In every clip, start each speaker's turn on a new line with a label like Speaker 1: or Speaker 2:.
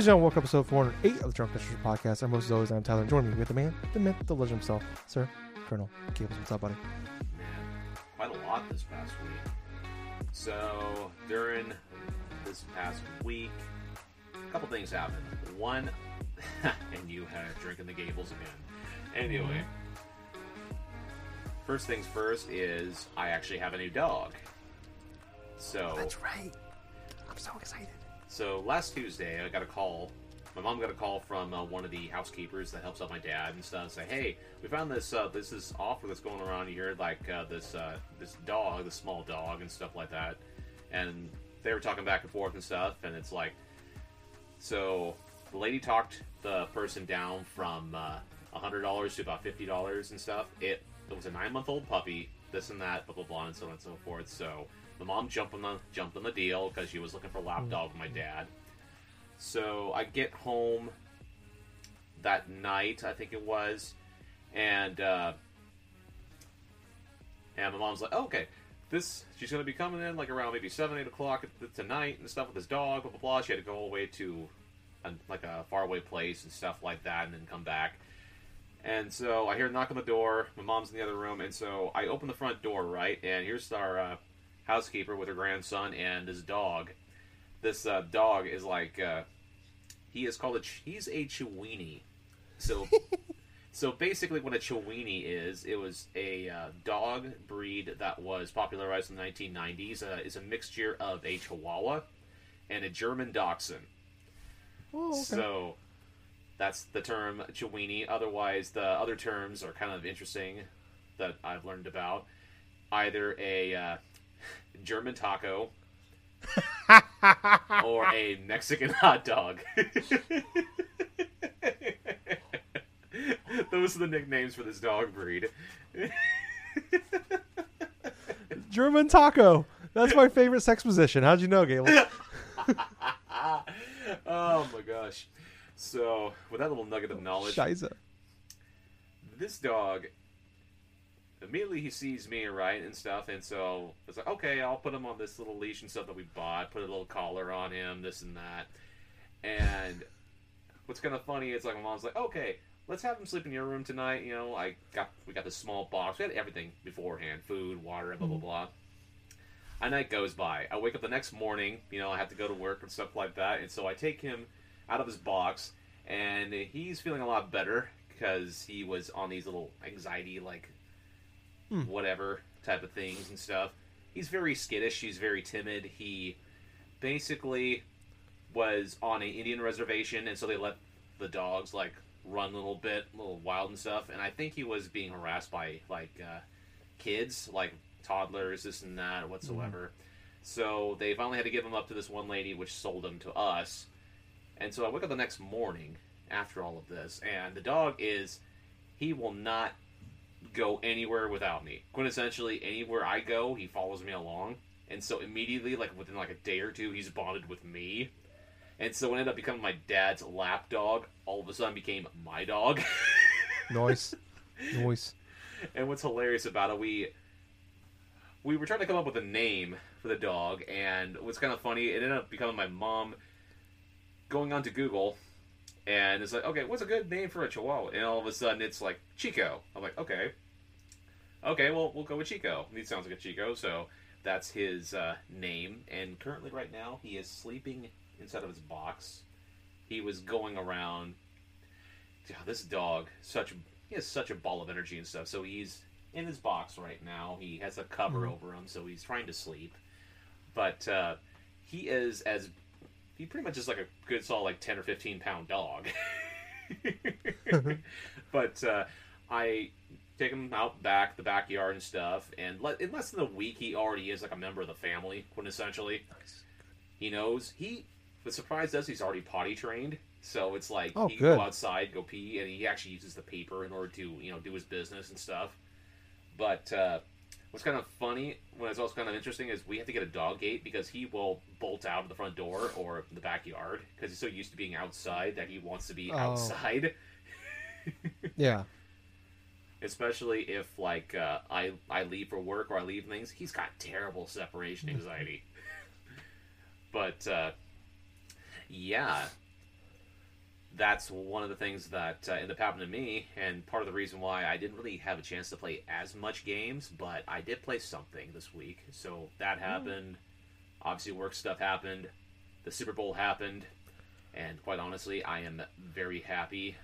Speaker 1: ladies and gentlemen, welcome to episode 408 of the Drunk Pictures Podcast. I'm most as always, I'm Tyler. Joining me with the man, the myth, the legend himself, Sir Colonel Gables. What's up, buddy?
Speaker 2: quite a lot this past week. So during this past week, a couple things happened. One, and you had drinking the Gables again. Anyway, first things first is I actually have a new dog. So that's
Speaker 1: right. I'm so excited.
Speaker 2: So last Tuesday, I got a call. My mom got a call from uh, one of the housekeepers that helps out my dad and stuff. And Say, hey, we found this uh, this is offer that's going around here, like uh, this uh, this dog, this small dog, and stuff like that. And they were talking back and forth and stuff. And it's like, so the lady talked the person down from uh, hundred dollars to about fifty dollars and stuff. It it was a nine month old puppy, this and that, blah blah blah, and so on and so forth. So the mom jumped on the jumped on the deal because she was looking for a lap dog with my dad. So I get home that night, I think it was, and uh, and my mom's like, oh, "Okay, this she's gonna be coming in like around maybe seven, eight o'clock at- tonight and stuff with this dog, blah blah blah." She had to go all the way to a, like a faraway place and stuff like that, and then come back. And so I hear a knock on the door. My mom's in the other room, and so I open the front door, right? And here's our uh, housekeeper with her grandson and his dog. This uh, dog is like uh, he is called a ch- he's a Chiweenie. So so basically, what a Chiweenie is, it was a uh, dog breed that was popularized in the 1990s. Uh, is a mixture of a Chihuahua and a German Dachshund.
Speaker 1: Oh, okay.
Speaker 2: So that's the term Chiweenie. Otherwise, the other terms are kind of interesting that I've learned about. Either a uh, German taco or a Mexican hot dog. Those are the nicknames for this dog breed.
Speaker 1: German taco. That's my favorite sex position. How'd you know, Gable?
Speaker 2: oh my gosh. So, with that little nugget of knowledge,
Speaker 1: Shiza.
Speaker 2: this dog immediately he sees me right and stuff and so it's like okay i'll put him on this little leash and stuff that we bought put a little collar on him this and that. And what's kind of funny is like my mom's like okay let's have him sleep in your room tonight you know i got we got this small box we had everything beforehand food water blah blah mm-hmm. blah. A night goes by. I wake up the next morning you know i have to go to work and stuff like that and so i take him out of his box and he's feeling a lot better because he was on these little anxiety like
Speaker 1: Hmm.
Speaker 2: whatever type of things and stuff. He's very skittish. He's very timid. He basically was on an indian reservation and so they let the dogs like run a little bit a little wild and stuff. And i think he was being harassed by like uh, kids like toddlers this and that whatsoever. So they finally had to give him up to this one lady which sold him to us. And so I wake up the next morning after all of this, and the dog is he will not go anywhere without me. Quintessentially, anywhere I go, he follows me along. And so immediately, like within like a day or two, he's bonded with me. And so it ended up becoming my dad's lap dog. All of a sudden became my dog.
Speaker 1: nice, nice.
Speaker 2: And what's hilarious about it, we we were trying to come up with a name for the dog, and what's kind of funny, it ended up becoming my mom going onto Google, and it's like, okay, what's a good name for a Chihuahua? And all of a sudden, it's like Chico. I'm like, okay, okay, well, we'll go with Chico. He sounds like a Chico, so that's his uh, name. And currently, right now, he is sleeping inside of his box. He was going around. God, this dog, such he has such a ball of energy and stuff. So he's in his box right now. He has a cover
Speaker 1: Mhm.
Speaker 2: over him, so he's trying to sleep. But uh, he is as he pretty much is like a good solid like ten or fifteen pound dog. but uh, I take him out back, the backyard and stuff, and let, in less than a week, he already is like a member of the family. Quintessentially,
Speaker 1: Nice.
Speaker 2: he knows he. The surprise does he's already potty trained, so it's like
Speaker 1: Oh,
Speaker 2: he can go outside, go pee, and he actually uses the paper in order to you know do his business and stuff. But uh, what's kind of funny, when it's also kind of interesting, is we have to get a dog gate because he will bolt out of the front door or the backyard because he's so used to being outside that he wants to be
Speaker 1: Oh.
Speaker 2: outside.
Speaker 1: Yeah.
Speaker 2: Especially if like uh, I I leave for work or I leave things, he's got terrible separation anxiety. but uh, yeah, that's one of the things that uh, ended up happening to me, and part of the reason why I didn't really have a chance to play as much games, but I did play something this week. So that hmm. happened. Obviously, work stuff happened. The Super Bowl happened, and quite honestly, I am very happy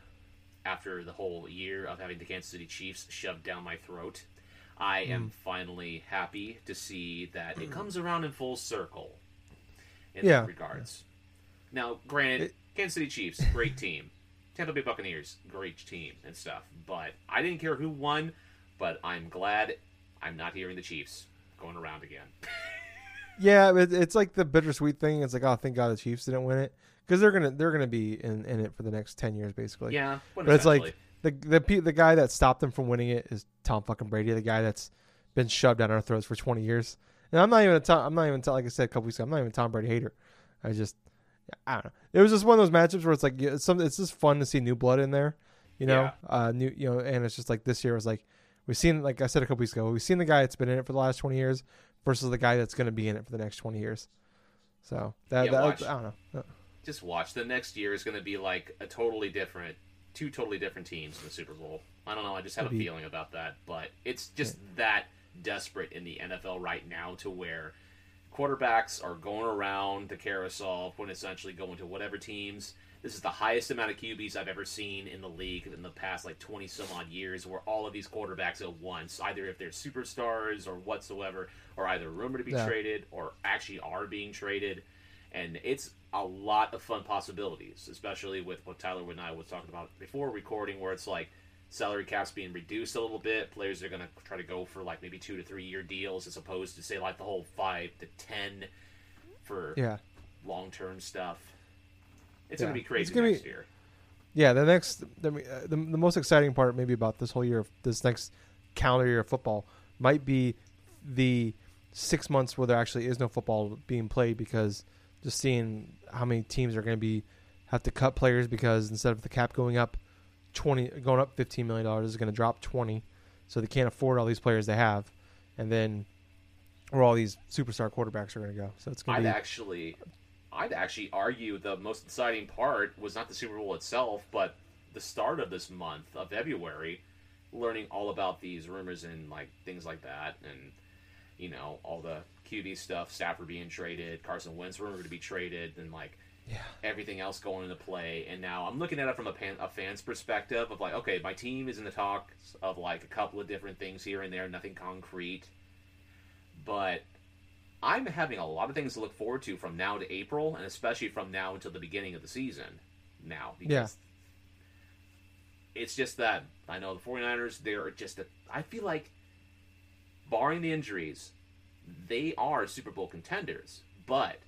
Speaker 2: after the whole year of having the Kansas City Chiefs shoved down my throat. I am hmm. finally happy to see that it hmm. comes around in full circle in
Speaker 1: Yeah.
Speaker 2: that regards. Now, granted,
Speaker 1: It-
Speaker 2: Kansas City Chiefs, great team. Tampa Bay Buccaneers, great team and stuff. But I didn't care who won, but I'm glad I'm not hearing the Chiefs going around again.
Speaker 1: Yeah, it's like the bittersweet thing. It's like, oh, thank God the Chiefs didn't win it because they're gonna they're gonna be in, in it for the next ten years, basically.
Speaker 2: yeah,
Speaker 1: but it's like the the the guy that stopped them from winning it is Tom fucking Brady, the guy that's been shoved down our throats for twenty years. And I'm not even a Tom, I'm not even like I said a couple weeks ago. I'm not even a Tom Brady hater. I just I don't know. It was just one of those matchups where it's like yeah, it's some it's just fun to see new blood in there, you know.
Speaker 2: Yeah.
Speaker 1: Uh, new you know, and it's just like this year was like we've seen like I said a couple weeks ago we've seen the guy that's been in it for the last twenty years versus the guy that's going to be in it for the next twenty years. So that,
Speaker 2: Yeah,
Speaker 1: that
Speaker 2: watch.
Speaker 1: I don't know.
Speaker 2: just watch. The next year is going to be like a totally different, two totally different teams in the Super Bowl. I don't know. I just have a feeling about that, but it's just that desperate in the NFL right now to where quarterbacks are going around the carousel, when essentially going to whatever teams. This is the highest amount of QBs I've ever seen in the league in the past like twenty some odd years, where all of these quarterbacks at once, either if they're superstars or whatsoever, are either rumored to be
Speaker 1: Yeah.
Speaker 2: traded or actually are being traded and it's a lot of fun possibilities, especially with what Tyler and I was talking about before recording, where it's like salary caps being reduced a little bit. Players are going to try to go for like maybe two to three year deals as opposed to say like the whole five to ten for
Speaker 1: Yeah.
Speaker 2: long term stuff. It's
Speaker 1: Yeah.
Speaker 2: going to be
Speaker 1: It's
Speaker 2: crazy
Speaker 1: gonna be-
Speaker 2: next year.
Speaker 1: Yeah, the next, the, uh, the the most exciting part maybe about this whole year, of this next calendar year of football, might be the six months where there actually is no football being played because just seeing how many teams are going to be have to cut players because instead of the cap going up twenty, going up fifteen million dollars, is going to drop twenty, so they can't afford all these players they have, and then where all these superstar quarterbacks are going to go. So it's going
Speaker 2: I'd
Speaker 1: to be
Speaker 2: actually, I'd actually argue the most exciting part was not the Super Bowl itself, but the start of this month of February, learning all about these rumors and like things like that, and you know all the QB stuff, Stafford being traded, Carson Wentz rumored to be traded, and like
Speaker 1: yeah.
Speaker 2: everything else going into play. And now I'm looking at it from a, pan, a fan's perspective of like, okay, my team is in the talks of like a couple of different things here and there, nothing concrete. But I'm having a lot of things to look forward to from now to April, and especially from now until the beginning of the season. Now, because
Speaker 1: Yeah.
Speaker 2: it's just that I know the 49ers, they're just a. I feel like, barring the injuries, they are Super Bowl contenders. But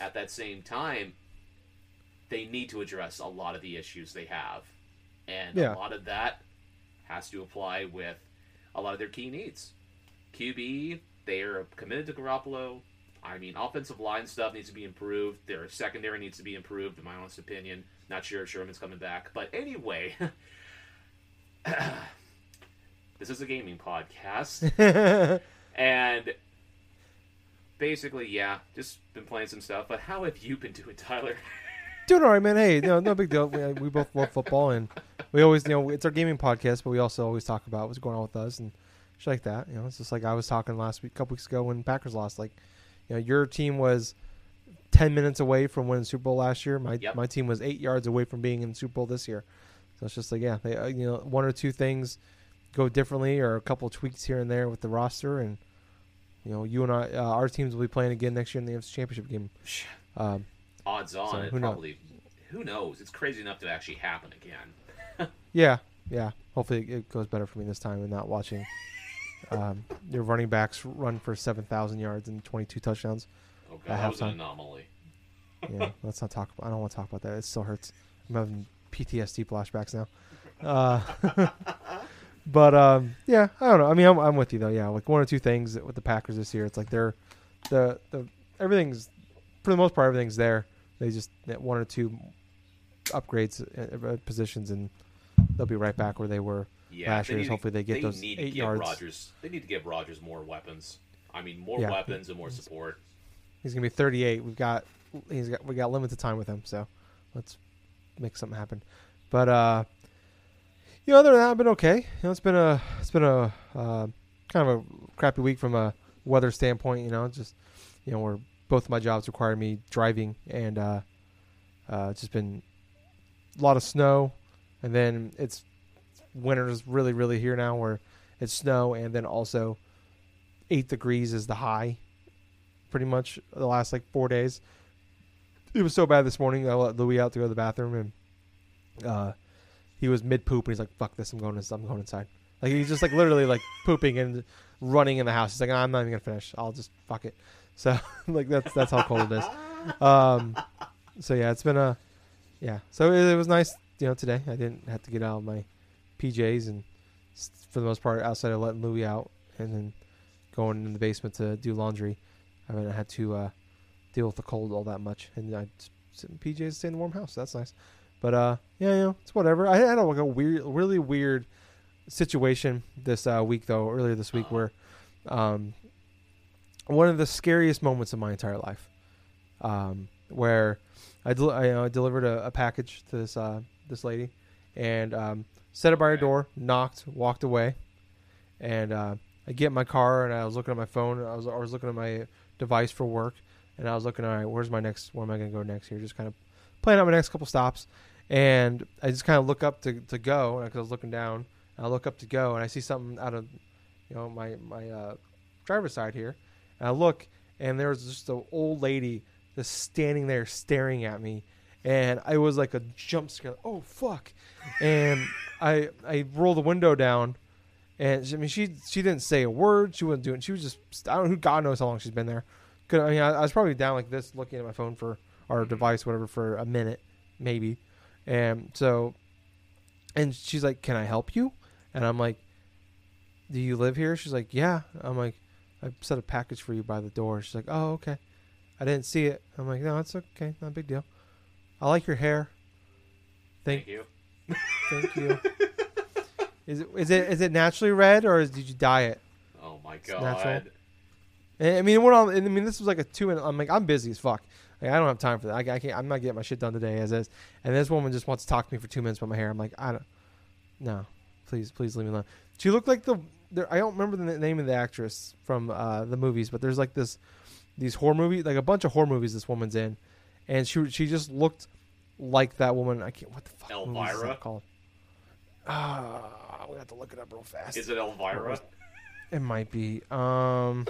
Speaker 2: at that same time, they need to address a lot of the issues they have. And
Speaker 1: Yeah.
Speaker 2: a lot of that has to apply with a lot of their key needs. QB, they are committed to Garoppolo. I mean, offensive line stuff needs to be improved. Their secondary needs to be improved, in my honest opinion. Not sure if Sherman's coming back. But anyway, this is a gaming podcast. and basically, yeah, just been playing some stuff. But how have you been doing, Tyler?
Speaker 1: Doing all right, man. Hey, no, no big deal. We, we both love football, and we always, you know, it's our gaming podcast, but we also always talk about what's going on with us and shit like that. You know, it's just like I was talking last week, a couple weeks ago when Packers lost. Like, you know, your team was ten minutes away from winning the Super Bowl last year. My
Speaker 2: Yep.
Speaker 1: my team was eight yards away from being in the Super Bowl this year. So it's just like, yeah, they, uh, you know, one or two things go differently, or a couple tweaks here and there with the roster, and you know, you and I, uh, our teams will be playing again next year in the NFC Championship game. Um,
Speaker 2: Odds on,
Speaker 1: So,
Speaker 2: it
Speaker 1: who knows?
Speaker 2: probably. Who knows? It's crazy enough to actually happen again.
Speaker 1: Yeah, yeah. Hopefully it goes better for me this time and not watching um, your running backs run for seven thousand yards and twenty two touchdowns.
Speaker 2: Oh god,
Speaker 1: At
Speaker 2: that was an anomaly.
Speaker 1: Yeah, let's not talk. About, I don't want to talk about that. It still hurts. I'm having PTSD flashbacks now. Uh, but um, yeah, I don't know. I mean, I'm, I'm with you though. Yeah, like one or two things with the Packers this year. It's like they're the the everything's for the most part everything's there. They just that one or two upgrades uh, uh, positions and they'll be right back where they were
Speaker 2: Yeah,
Speaker 1: last year. Hopefully they get
Speaker 2: they
Speaker 1: those
Speaker 2: need to
Speaker 1: eight
Speaker 2: give
Speaker 1: yards.
Speaker 2: Rodgers, they need to give Rodgers more weapons. I mean, more
Speaker 1: Yeah.
Speaker 2: weapons and more support.
Speaker 1: He's gonna be 38. We've got he's got we got limited time with him, so let's make something happen. But uh, you know, other than that, I've been okay. You know, it's been a it's been a uh, kind of a crappy week from a weather standpoint. You know, just you know, where both of my jobs require me driving, and uh, uh, it's just been a lot of snow, and then it's winter's really really here now, where it's snow, and then also eight degrees is the high, pretty much the last like four days. It was so bad this morning. I let Louis out to go to the bathroom, and uh, he was mid poop, and he's like, "Fuck this! I'm going. I'm going inside." Like he's just like literally like pooping and running in the house. He's like, "I'm not even gonna finish. I'll just fuck it." So like that's that's how cold it is. Um, so yeah, it's been a yeah. So it, it was nice, you know. Today I didn't have to get out of my PJs and for the most part outside of letting Louis out and then going in the basement to do laundry. I haven't had to uh, deal with the cold all that much, and I sit in PJs stay in the warm house. So that's nice. But uh, yeah, you know, it's whatever. I had a, like a weird, really weird situation this uh, week though, earlier this week, where um, one of the scariest moments of my entire life, um, where I, del- I, uh, delivered a, a package to this uh, this lady, and um, set it by her door, knocked, walked away, and uh, I get in my car and I was looking at my phone. I was I was looking at my device for work, and I was looking, all right, where's my next? Where am I going to go next here? Just kind of planning out my next couple stops, and I just kind of look up to to go, because I was looking down. And I look up to go, and I see something out of you know my my uh, driver's side here, and I look, and there was just an old lady just standing there staring at me, and I was like a jump scare. Oh fuck! And I I roll the window down, and she- I mean she she didn't say a word. She wasn't doing. She was just I don't know who God knows how long she's been there. Could I mean I, I was probably down like this looking at my phone for our mm-hmm. device whatever for a minute maybe, and so, and she's like, "Can I help you?" And I'm like, "Do you live here?" She's like, "Yeah." I'm like, "I set a package for you by the door." She's like, "Oh okay." I didn't see it. I'm like, "No, it's okay. Not a big deal." I like your hair.
Speaker 2: Thank you.
Speaker 1: Thank you. is it is it is it naturally red or is, did you dye it?
Speaker 2: Oh my
Speaker 1: natural.
Speaker 2: god.
Speaker 1: And, I mean, what? I mean, this was like a two. And I'm like, I'm busy as fuck. Like, I don't have time for that. I, I can't. I'm not getting my shit done today as is. And this woman just wants to talk to me for two minutes about my hair. I'm like, I don't. No, please, please leave me alone. She looked like the. There, I don't remember the name of the actress from uh, the movies, but there's like this, these horror movies, like a bunch of horror movies. This woman's in, and she she just looked like that woman. I can't. What the fuck? movie is
Speaker 2: Elvira?
Speaker 1: that called? Ah, we have to look it up real fast.
Speaker 2: Is it Elvira?
Speaker 1: It might be. Um,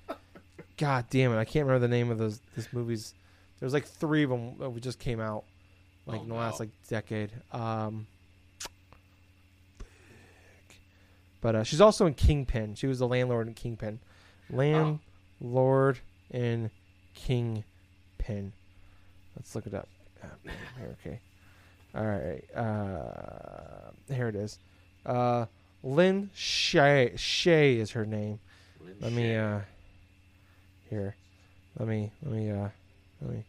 Speaker 1: God damn it! I can't remember the name of those this movies. There's like three of them that we just came out, like
Speaker 2: Oh,
Speaker 1: in the last like decade. Um, but uh, she's also in Kingpin. She was the landlord in Kingpin. Landlord in Kingpin. Let's look it up. Ah, okay. All right. Uh, here it is. Uh, Lin Shaye. Shaye is her name.
Speaker 2: Lin
Speaker 1: Let me
Speaker 2: Shaye.
Speaker 1: uh here. Let me let me uh let me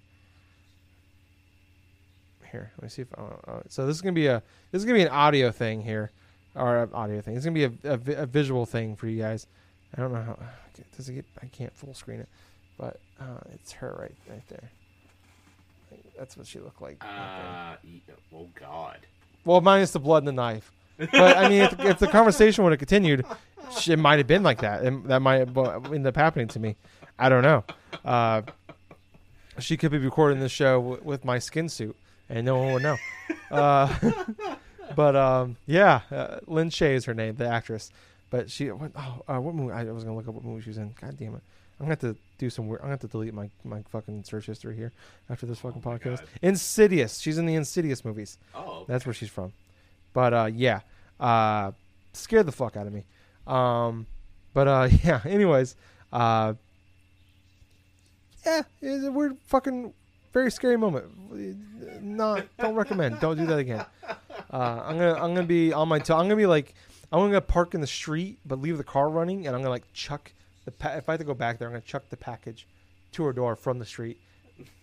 Speaker 1: here. Let me see if uh, uh, so this is gonna be a this is gonna be an audio thing here, or an audio thing. It's gonna be a, a, a visual thing for you guys. I don't know how does it get. I can't full screen it, but uh, it's her right right there. That's what she looked like.
Speaker 2: Uh, oh god.
Speaker 1: Well, minus the blood and the knife. But I mean, if, if the conversation would have continued, it might have been like that. And that might have end up happening to me. I don't know. Uh, she could be recording this show w- with my skin suit, and no one would know. Uh, but um, yeah, uh, Lin Shaye is her name, the actress. But she, what, oh, uh, what movie? I was gonna look up what movie she was in. God damn it! I'm gonna have to do some weird. I'm gonna have to delete my my fucking search history here after this fucking
Speaker 2: Oh
Speaker 1: podcast.
Speaker 2: God.
Speaker 1: Insidious. She's in the Insidious movies.
Speaker 2: Oh.
Speaker 1: That's where she's from. But uh, yeah, uh, scared the fuck out of me. Um, but uh, yeah. Anyways, uh, yeah, it's a weird fucking very scary moment. Not don't recommend. Don't do that again. Uh, I'm gonna I'm gonna be on my toe. I'm gonna be like I'm gonna park in the street but leave the car running, and I'm gonna like chuck the pa- if I have to go back there, I'm gonna chuck the package to her door from the street.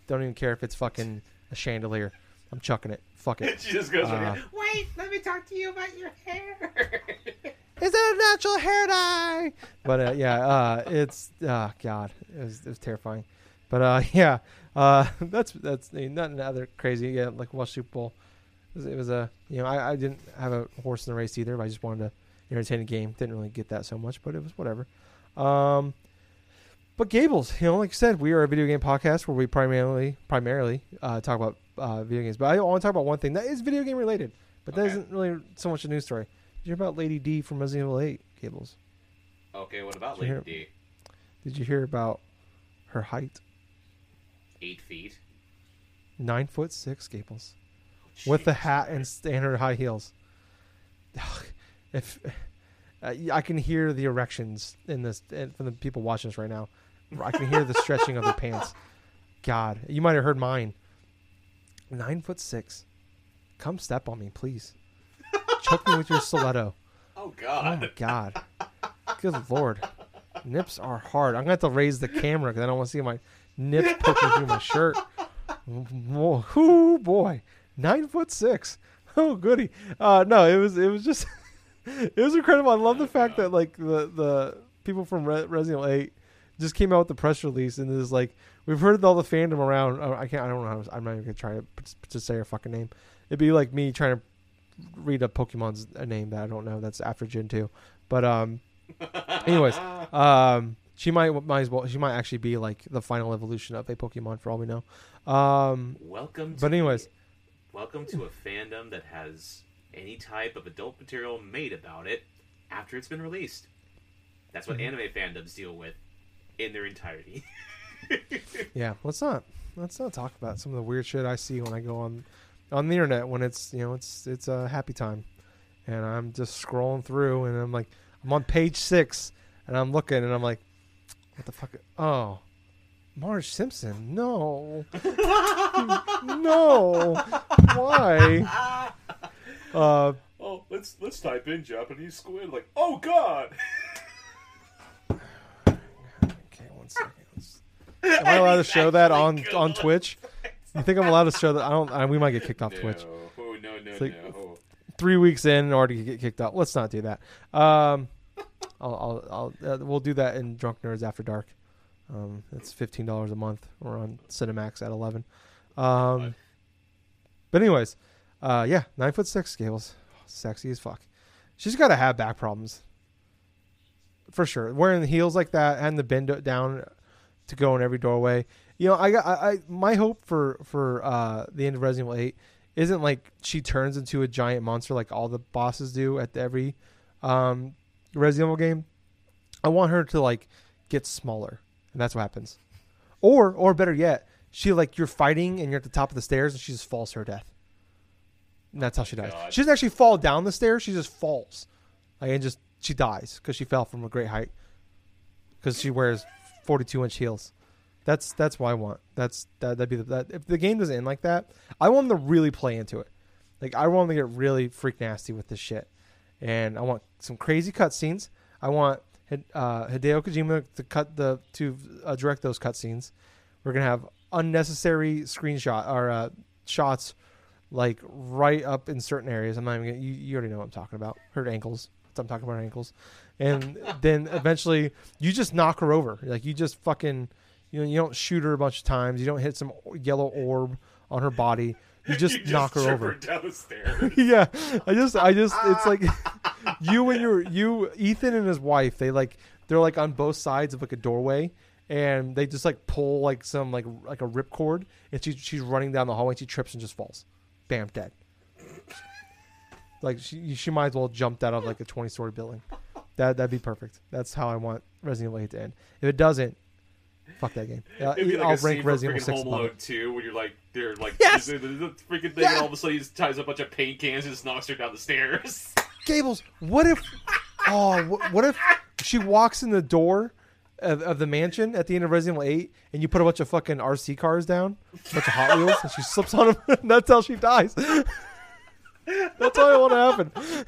Speaker 1: Don't even care if it's fucking a chandelier. I'm chucking it. Fuck it.
Speaker 2: she just goes.
Speaker 1: Uh,
Speaker 2: Wait, let me talk to you about your hair.
Speaker 1: Is that a natural hair dye? But uh, yeah, uh, it's uh, God, it was, it was terrifying. But uh, yeah, Uh, that's that's I mean, nothing other crazy. Yeah, like watch Super Bowl. It was, it was a you know I, I didn't have a horse in the race either. But I just wanted to entertain a game. Didn't really get that so much, but it was whatever. Um, but Gables, you know, like I said, we are a video game podcast where we primarily primarily uh, talk about uh, video games. But I want to talk about one thing that is video game related, but that
Speaker 2: Okay.
Speaker 1: isn't really so much a news story. Did you hear about Lady D from Resident Evil 8, Gables?
Speaker 2: Okay, what about
Speaker 1: Did
Speaker 2: Lady
Speaker 1: hear-
Speaker 2: D?
Speaker 1: Did you hear about her height?
Speaker 2: Eight feet.
Speaker 1: Nine foot six, Gables. With the hat and
Speaker 2: Christ.
Speaker 1: st- and her high heels. if uh, I can hear the erections in this from the people watching this right now, I can hear the stretching of their pants. God, you might have heard mine. Nine foot six. Come step on me, please. Choke me with your stiletto.
Speaker 2: Oh God.
Speaker 1: Oh my God. Good lord. Nips are hard. I'm gonna have to raise the camera because I don't want to see my nips poking through my shirt. Oh boy, nine foot six. Oh goody. Uh, no, it was it was just it was incredible. I love the fact that like the the people from Re- Resident Evil Eight just came out with the press release and is like we've heard all the fandom around. uh, I can't. I don't know. How to, I'm not even gonna try to, to say her fucking name. It'd be like me trying to read a Pokemon's a name that I don't know. That's after Gen two. But um, anyways, um, she might might as well. She might actually be like the final evolution of a Pokemon for all we know. Um,
Speaker 2: Welcome. To
Speaker 1: But anyways.
Speaker 2: Welcome to a fandom that has any type of adult material made about it after it's been released. That's what
Speaker 1: Mhm.
Speaker 2: anime fandoms deal with in their entirety.
Speaker 1: yeah, let's not let's not talk about some of the weird shit I see when I go on on the internet when it's you know it's it's a happy time, and I'm just scrolling through and I'm like I'm on page six and I'm looking and I'm like, what the fuck? Oh, Marge Simpson? No, no, why? Uh,
Speaker 2: oh, let's let's type in Japanese squid. Like, oh God.
Speaker 1: okay, one second. Let's- Am I allowed to show that on on Twitch? You think I'm allowed to show that? I don't. I, we might get kicked off
Speaker 2: no.
Speaker 1: Twitch.
Speaker 2: Oh no no
Speaker 1: like-
Speaker 2: no.
Speaker 1: three weeks in already get kicked off. Let's not do that. Um, I'll, I'll, I'll uh, we'll do that in Drunk Nerds After Dark. Um, it's fifteen dollars a month. We're on Cinemax at eleven. Um, but anyways, uh, yeah, nine foot six Gables, sexy as fuck. She's got to have back problems for sure. Wearing the heels like that and the bend down to go in every doorway. You know, I got I, I my hope for for uh, the end of Resident Evil Eight isn't like she turns into a giant monster like all the bosses do at every um, Resident Evil game. I want her to like get smaller, and that's what happens. Or or better yet, she like you're fighting and you're at the top of the stairs and she just falls to her death. And that's how she dies.
Speaker 2: God.
Speaker 1: She doesn't actually fall down the stairs; she just falls, like and just she dies because she fell from a great height. Because she wears 42 inch heels. That's that's what I want. That's that that'd be the, that. If the game doesn't end like that, I want them to really play into it. Like I want them to get really freak nasty with this shit, and I want some crazy cutscenes. I want uh, Hideo Kojima to cut the to uh, direct those cutscenes. We're gonna have unnecessary screenshot or uh, shots like right up in certain areas. I'm not even. Gonna, you, you already know what I'm talking about. Hurt ankles. I'm talking about ankles, and then eventually you just knock her over. Like you just fucking. You know, you don't shoot her a bunch of times. You don't hit some yellow orb on her body. You just,
Speaker 2: You
Speaker 1: knock her over. yeah, I just, I just, it's like you and your, you, Ethan and his wife. They like, they're like on both sides of like a doorway, and they just like pull like some like like a ripcord, and she she's running down the hallway, and she trips and just falls, bam, dead. Like she, she might as well jumped out of like a twenty story building. That that'd be perfect. That's how I want Resident Evil 8 to end. If it doesn't, fuck that game. Uh,
Speaker 2: It'd be like
Speaker 1: I'll
Speaker 2: a
Speaker 1: rank Resident Evil Six.
Speaker 2: Home Alone Two, when you're like, they're like,
Speaker 1: Yes!
Speaker 2: the, freaking thing,
Speaker 1: Yeah!
Speaker 2: and all of a sudden he just ties a bunch of paint cans and just knocks her down the stairs.
Speaker 1: Gables, what if? Oh, what if she walks in the door of, of the mansion at the end of Resident Evil Eight, and you put a bunch of fucking RC cars down, a bunch of Hot Wheels, and she slips on them, and that's how she dies. that's all I want to happen.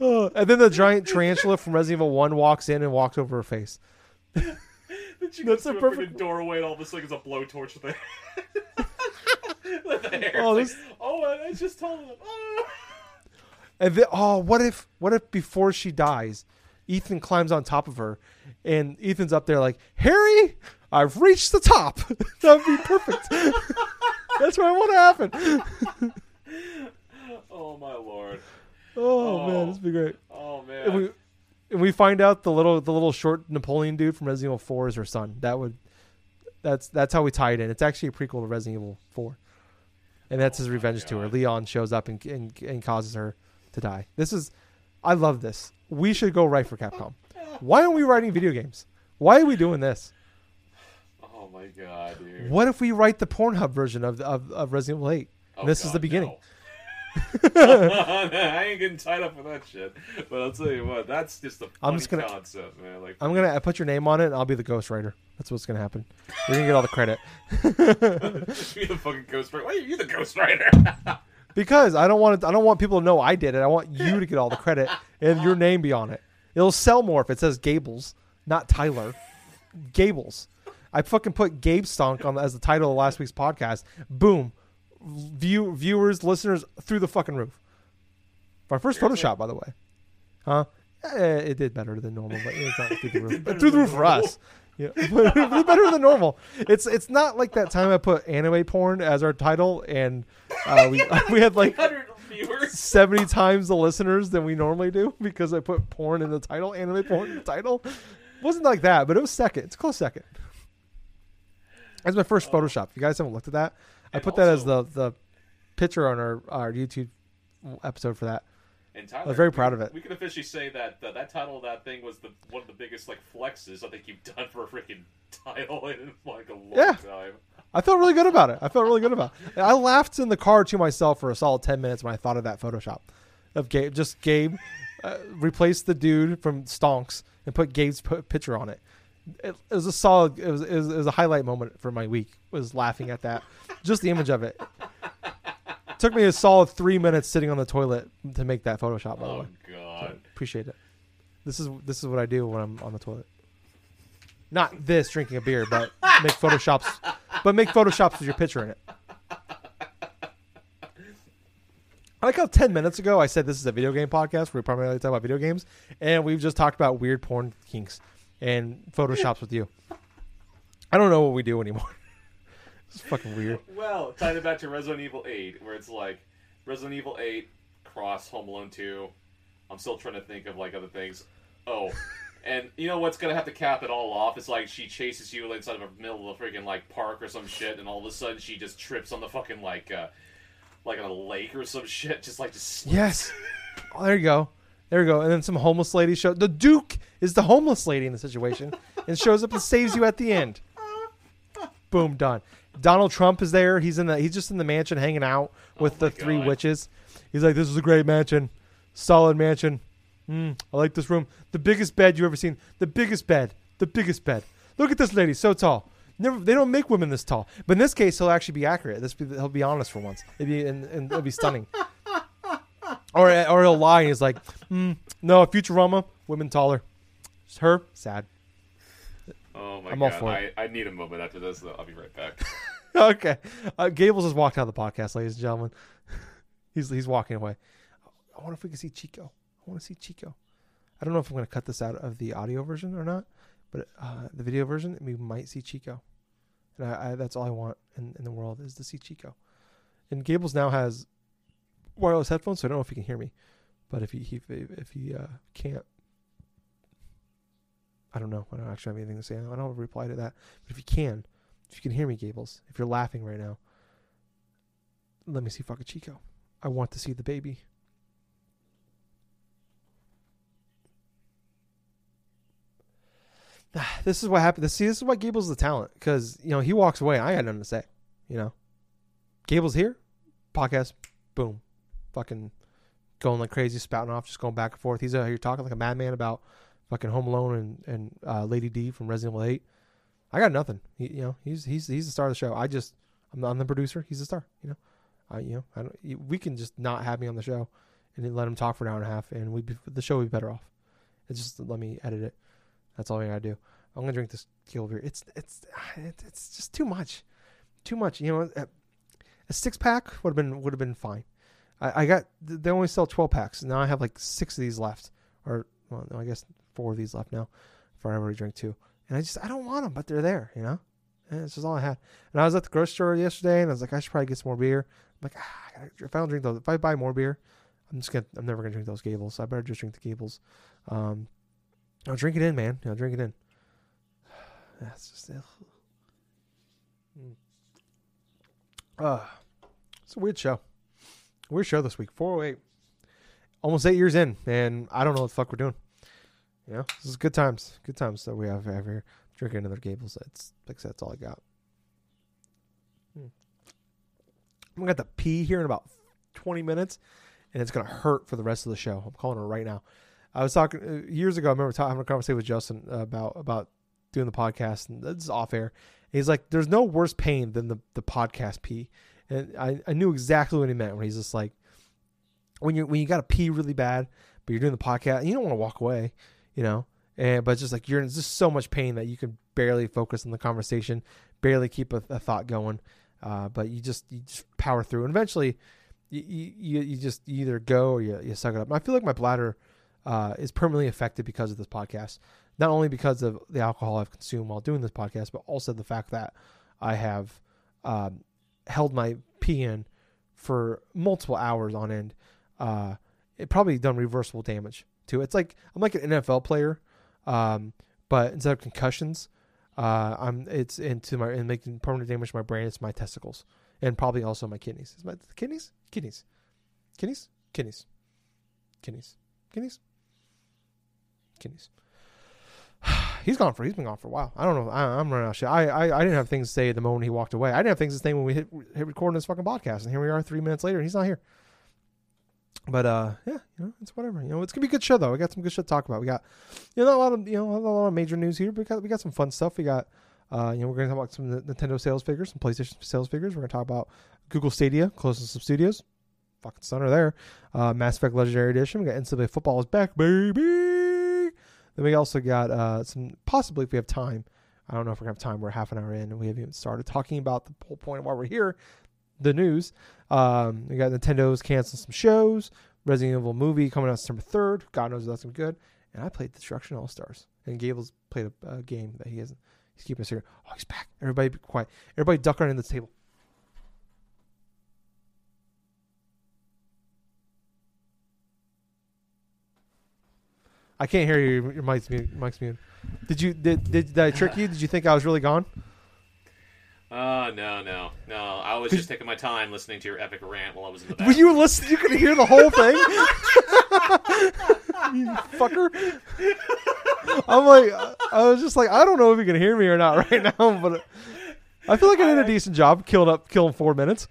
Speaker 1: And then the giant tarantula from Resident Evil One walks in and walks over her face.
Speaker 2: She
Speaker 1: That's a
Speaker 2: through a
Speaker 1: perfect-
Speaker 2: doorway, and all of a sudden it's a blowtorch with the, with the hair.
Speaker 1: Oh, this-
Speaker 2: like, oh, I just told him. Oh.
Speaker 1: And then, oh, what if, what if before she dies, Ethan climbs on top of her, and Ethan's up there like, Harry, I've reached the top. that would be perfect. That's what I want to happen.
Speaker 2: Oh my lord.
Speaker 1: Oh, man,
Speaker 2: Oh.
Speaker 1: this would be great.
Speaker 2: Oh man.
Speaker 1: We, and we find out the little the little short Napoleon dude from Resident Evil Four is her son. That would that's that's how we tie it in. It's actually a prequel to Resident Evil Four, and that's
Speaker 2: Oh
Speaker 1: his revenge to her. Leon shows up and, and and causes her to die. This is, I love this. We should go right for Capcom. Why aren't we writing video games? Why are we doing this?
Speaker 2: oh my god, dude.
Speaker 1: What if we write the Pornhub version of of, of Resident Evil Eight?
Speaker 2: Oh,
Speaker 1: this is the beginning.
Speaker 2: no. I ain't getting tied up with that shit. But I'll tell you what, that's just a
Speaker 1: I'm just gonna-
Speaker 2: concept, man. Like
Speaker 1: I'm gonna I put your name on it, and I'll be the ghostwriter. That's what's gonna happen. You're gonna get all the credit.
Speaker 2: be the fucking ghostwriter. Why are you the ghostwriter?
Speaker 1: Because I don't want it, I don't want people to know I did it. I want you to get all the credit and your name be on it. It'll sell more if it says Gables, not Tyler. Gables. I fucking put Gabe Stonk on as the title of last week's podcast. Boom. View viewers, listeners through the fucking roof. My first
Speaker 2: Seriously?
Speaker 1: Photoshop, by the way. Huh? Eh, it did better than normal, but it's not through the roof. Through the roof for us. Yeah, better than normal. It's it's not like that time I put anime porn as our title, and uh, we we had like 70 times the listeners than we normally do because I put porn in the title, anime porn in the title. wasn't like that, but it was second. It's close second. That's my first Photoshop. If you guys haven't looked at that, I put that as the the picture on our, our YouTube episode for that.
Speaker 2: And Tyler,
Speaker 1: I was very proud of it.
Speaker 2: We can officially say that uh, that title of that thing was the one of the biggest like flexes I think you've done for a freaking title in like a long
Speaker 1: Yeah.
Speaker 2: time.
Speaker 1: I felt really good about it. I felt really good about it. I laughed in the car to myself for a solid 10 minutes when I thought of that Photoshop of Gabe. Just Gabe uh, replaced the dude from Stonks and put Gabe's p- picture on it. It, it was a solid, it was, it, was, it was a highlight moment for my week, was laughing at that. Just the image of it. Took me a solid three minutes sitting on the toilet to make that Photoshop, by the
Speaker 2: Oh
Speaker 1: way.
Speaker 2: god.
Speaker 1: Appreciate it. This is this is what I do when I'm on the toilet. Not this drinking a beer, but make photoshops, but make photoshops with your picture in it. I like how ten minutes ago I said this is a video game podcast where we primarily talk about video games, and we've just talked about weird porn kinks and photoshops with you. I don't know what we do anymore. it's fucking weird.
Speaker 2: Well, tying it back to Resident Evil 8, where it's like Resident Evil 8 cross Home Alone 2. I'm still trying to think of like other things. Oh, and you know what's gonna have to cap it all off? It's like she chases you inside of a middle of a freaking like park or some shit, and all of a sudden she just trips on the fucking like uh like on a lake or some shit, just like just
Speaker 1: Yes. Oh, there you go. There we go. And then some homeless lady show. The Duke is the homeless lady in the situation and shows up and saves you at the end. Boom, done. Donald Trump is there. He's in the. He's just in the mansion hanging out with
Speaker 2: Oh
Speaker 1: the three
Speaker 2: God.
Speaker 1: witches. He's like, "This is a great mansion, solid mansion. Mm, I like this room. The biggest bed you ever seen. The biggest bed. The biggest bed. Look at this lady, so tall. Never. They don't make women this tall. But in this case, he'll actually be accurate. This be, he'll be honest for once. It'd be and, and it'll be stunning. or or he'll lie and he's like, mm, "No, Futurama, women taller. It's her, sad."
Speaker 2: Oh my
Speaker 1: I'm
Speaker 2: god, I, I need a moment after this. Though. I'll be right back.
Speaker 1: okay. Uh, Gables has walked out of the podcast, ladies and gentlemen. he's he's walking away. I wonder if we can see Chico. I want to see Chico. I don't know if I'm going to cut this out of the audio version or not, but uh, the video version, we might see Chico. And I, I, that's all I want in, in the world is to see Chico. And Gables now has wireless headphones, so I don't know if he can hear me. But if he, he if he uh, can't, I don't know. I don't actually have anything to say. I don't a reply to that. But if you can, if you can hear me, Gables, if you're laughing right now, let me see fucking Chico. I want to see the baby. This is what happened. See, this is why Gables is the talent because you know he walks away. I got nothing to say. You know, Gables here, podcast, boom, fucking going like crazy, spouting off, just going back and forth. He's you're talking like a madman about fucking Home Alone and and uh, Lady D from Resident Evil Eight. I got nothing. He, you know, he's he's he's the star of the show. I just I'm, I'm the producer. He's the star. You know, I you know I don't. We can just not have me on the show and then let him talk for an hour and a half, and we the show would be better off. It's just let me edit it. That's all I gotta do. I'm gonna drink this keel beer. It's it's it's it's just too much, too much. You know, a, a six pack would have been would have been fine. I, I got they only sell twelve packs. Now I have like six of these left, or well, no, I guess four of these left now. Before I already drink two, and I just I don't want them, but they're there, you know. And just all I had. And I was at the grocery store yesterday, and I was like, I should probably get some more beer. I'm like, ah, if I don't drink those, if I buy more beer, I'm just gonna, I'm never gonna drink those Gables. So I better just drink the Gables. Um, I'll drink it in, man. I'll drink it in. That's just, ugh. Mm. Uh, it's a weird show. Weird show this week. 408. Almost eight years in, and I don't know what the fuck we're doing. You know, this is good times. Good times that we have, here. Drinking another Gables. That's like that's all I got. Hmm. I'm gonna have to pee here in about 20 minutes, and it's gonna hurt for the rest of the show. I'm calling it right now. I was talking uh, years ago. I remember ta- having a conversation with Justin about about doing the podcast, and this is off air. He's like, "There's no worse pain than the the podcast pee," and I, I knew exactly what he meant when he's just like, when you when you got to pee really bad, but you're doing the podcast, you don't want to walk away, you know, and but it's just like you're in just so much pain that you can barely focus on the conversation, barely keep a, a thought going, uh, but you just you just power through, and eventually, you you, you just either go or you, you suck it up. And I feel like my bladder uh, is permanently affected because of this podcast. Not only because of the alcohol I've consumed while doing this podcast, but also the fact that I have um, held my pee in for multiple hours on end. Uh, it probably done reversible damage too. It's like I'm like an NFL player, um, but instead of concussions, uh, I'm it's into my and making permanent damage to my brain. It's my testicles and probably also my kidneys. Is my kidneys? Kidneys, kidneys, kidneys, kidneys, kidneys, kidneys. He's gone for he's been gone for a while. I don't know. I, I'm running out of shit. I, I I didn't have things to say the moment he walked away. I didn't have things to say when we hit hit recording this fucking podcast, and here we are three minutes later, and he's not here. But uh, yeah, you know, it's whatever. You know, it's gonna be a good show though. We got some good shit to talk about. We got you know a lot of you know a lot of major news here, but we got we got some fun stuff. We got uh, you know, we're gonna talk about some Nintendo sales figures, some PlayStation sales figures. We're gonna talk about Google Stadia closing some studios. Fucking stunner there. Uh, Mass Effect Legendary Edition. We got NCAA football is back, baby. Then we also got uh, some possibly if we have time. I don't know if we're gonna have time. We're half an hour in and we haven't even started talking about the whole point of why we're here. The news. Um, we got Nintendo's canceling some shows. Resident Evil movie coming out September third. God knows if that's gonna be good. And I played Destruction All Stars. And Gables played a, a game that he hasn't. He's keeping us here. Oh, he's back. Everybody be quiet. Everybody duck under the table. I can't hear you. Your mic's mute. Mic's mute. Did you did, did did I trick you? Did you think I was really gone?
Speaker 2: Oh no no no! I was just taking my time listening to your epic rant while I was in the bathroom.
Speaker 1: you listened, you could hear the whole thing. you fucker. I'm like, I was just like, I don't know if you can hear me or not right now, but I feel like I did a decent job, killing up, killing four minutes.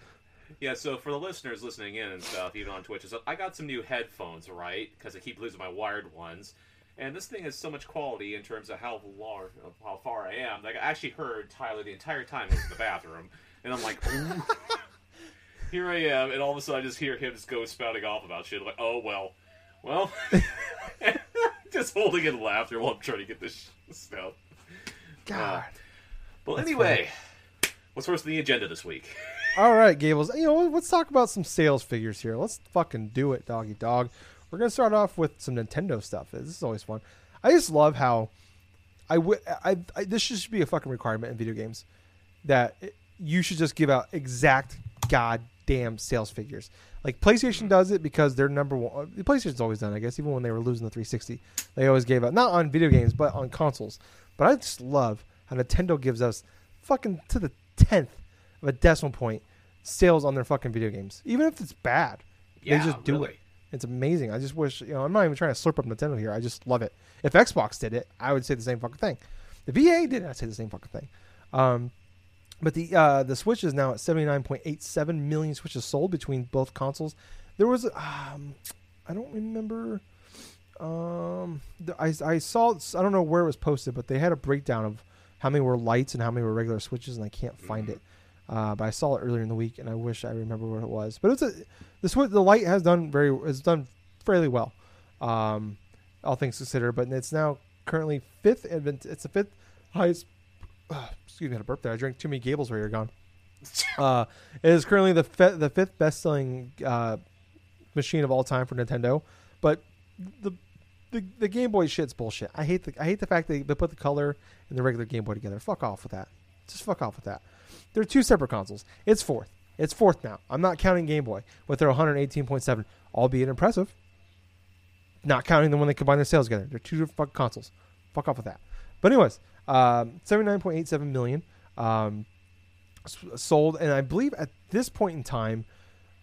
Speaker 2: Yeah, so for the listeners listening in and stuff, even on Twitch, I got some new headphones, right? Because I keep losing my wired ones, and this thing has so much quality in terms of how large, how far I am. Like I actually heard Tyler the entire time I was in the bathroom, and I'm like, here I am, and all of a sudden I just hear him just go spouting off about shit. I'm like, oh well, well, just holding in laughter while I'm trying to get this stuff.
Speaker 1: God.
Speaker 2: Uh, well,
Speaker 1: That's
Speaker 2: anyway, what's first on the agenda this week?
Speaker 1: All right, Gables. You know, let's talk about some sales figures here. Let's fucking do it, doggy dog. We're gonna start off with some Nintendo stuff. This is always fun. I just love how I would. I, I this should be a fucking requirement in video games that you should just give out exact goddamn sales figures. Like PlayStation does it because they're number one. Uh, PlayStation's always done, I guess, even when they were losing the 360, they always gave out not on video games but on consoles. But I just love how Nintendo gives us fucking to the tenth of a decimal point sales on their fucking video games, even if it's bad.
Speaker 2: Yeah,
Speaker 1: just do
Speaker 2: really.
Speaker 1: it. It's amazing. I just wish, you know, I'm not even trying to slurp up Nintendo here. I just love it. If Xbox did it, I would say the same fucking thing. The VA did it, I'd say the same fucking thing. Um, but the uh, the Switch is now at 79.87 million Switches sold between both consoles. There was, um, I don't remember. Um, the, I I saw I don't know where it was posted, but they had a breakdown of how many were lights and how many were regular Switches, and I can't find
Speaker 2: Mhm.
Speaker 1: it. Uh, but I saw it earlier in the week, and I wish I remember what it was. But it's a the Switch, the light has done very has done fairly well, um, all things considered. But it's now currently fifth. It's the fifth highest. Uh, excuse me, I had a burp there. I drank too many Gables while you're gone. Uh, it is currently the the fifth best selling uh, machine of all time for Nintendo. But the the the Game Boy shit's bullshit. I hate the I hate the fact they, they put the color and the regular Game Boy together. Fuck off with that. Just fuck off with that. They're two separate consoles. It's fourth. It's fourth now. I'm not counting Game Boy with their 118.7, albeit impressive. Not counting the one they combine their sales together. They're two different fucking consoles. Fuck off with that. But anyways, um, 79.87 million um, sold, and I believe at this point in time,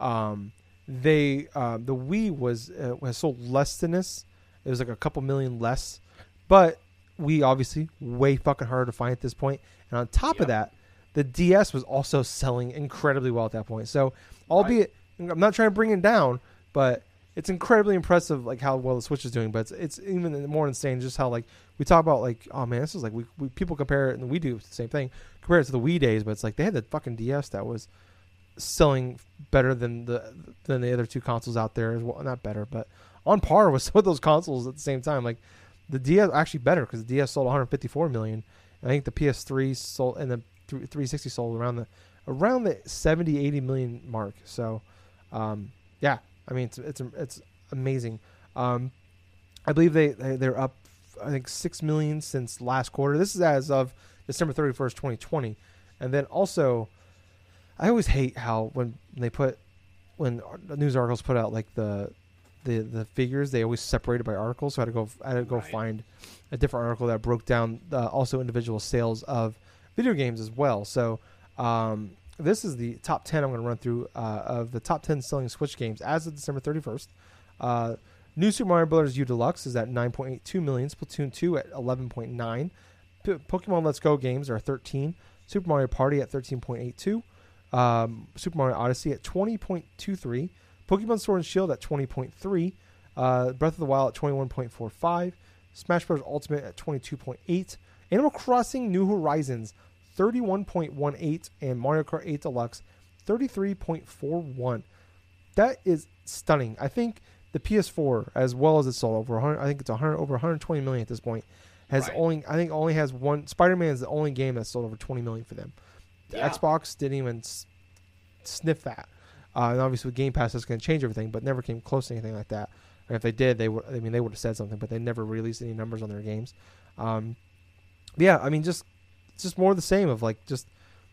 Speaker 1: um, they uh, the Wii was uh, was sold less than this. It was like a couple million less, but we obviously way fucking harder to find at this point. And on top of that, the DS was also selling incredibly well at that point. So, albeit I'm not trying to bring it down, but it's incredibly impressive like how well the Switch is doing. But it's, it's even more insane just how like we talk about like oh man, this is like we, we people compare it and we do the same thing compare it to the Wii days, but it's like they had the fucking DS that was selling better than the than the other two consoles out there as well. Not better, but on par with some of those consoles at the same time. Like the DS actually better because the DS sold 154 million. I think the PS3 sold and the 360 sold around the around the 70 80 million mark. So um, yeah, I mean it's it's it's amazing. Um, I believe they, they they're up I think 6 million since last quarter. This is as of December 31st, 2020. And then also I always hate how when they put when news articles put out like the the the figures they always separated by articles. So I had to go I had to go
Speaker 2: Right.
Speaker 1: find a different article that broke down uh, also individual sales of video games as well. So um, this is the top ten I'm going to run through uh, of the top ten selling Switch games as of December 31st. Uh, New Super Mario Bros. U Deluxe is at 9.82 million. Splatoon 2 at 11.9. P- Pokemon Let's Go games are 13. Super Mario Party at 13.82. Um, Super Mario Odyssey at 20.23. Pokemon Sword and Shield at 20.3. Uh, Breath of the Wild at 21.45. Smash Bros. Ultimate at 22.8. Animal Crossing New Horizons 31.18. And Mario Kart 8 Deluxe 33.41. That is stunning. I think the PS4, as well as it's sold over 100, I think it's 100 over 120 million at this point, has
Speaker 2: Right.
Speaker 1: only I think only has one. Spider-Man is the only game that's sold over 20 million for them. The
Speaker 2: Yeah.
Speaker 1: Xbox didn't even s- sniff that. Uh, and obviously, with Game Pass, that's going to change everything, but never came close to anything like that. And if they did, they would. I mean, they would have said something, but they never released any numbers on their games. Um, yeah, I mean, just it's just more the same of like just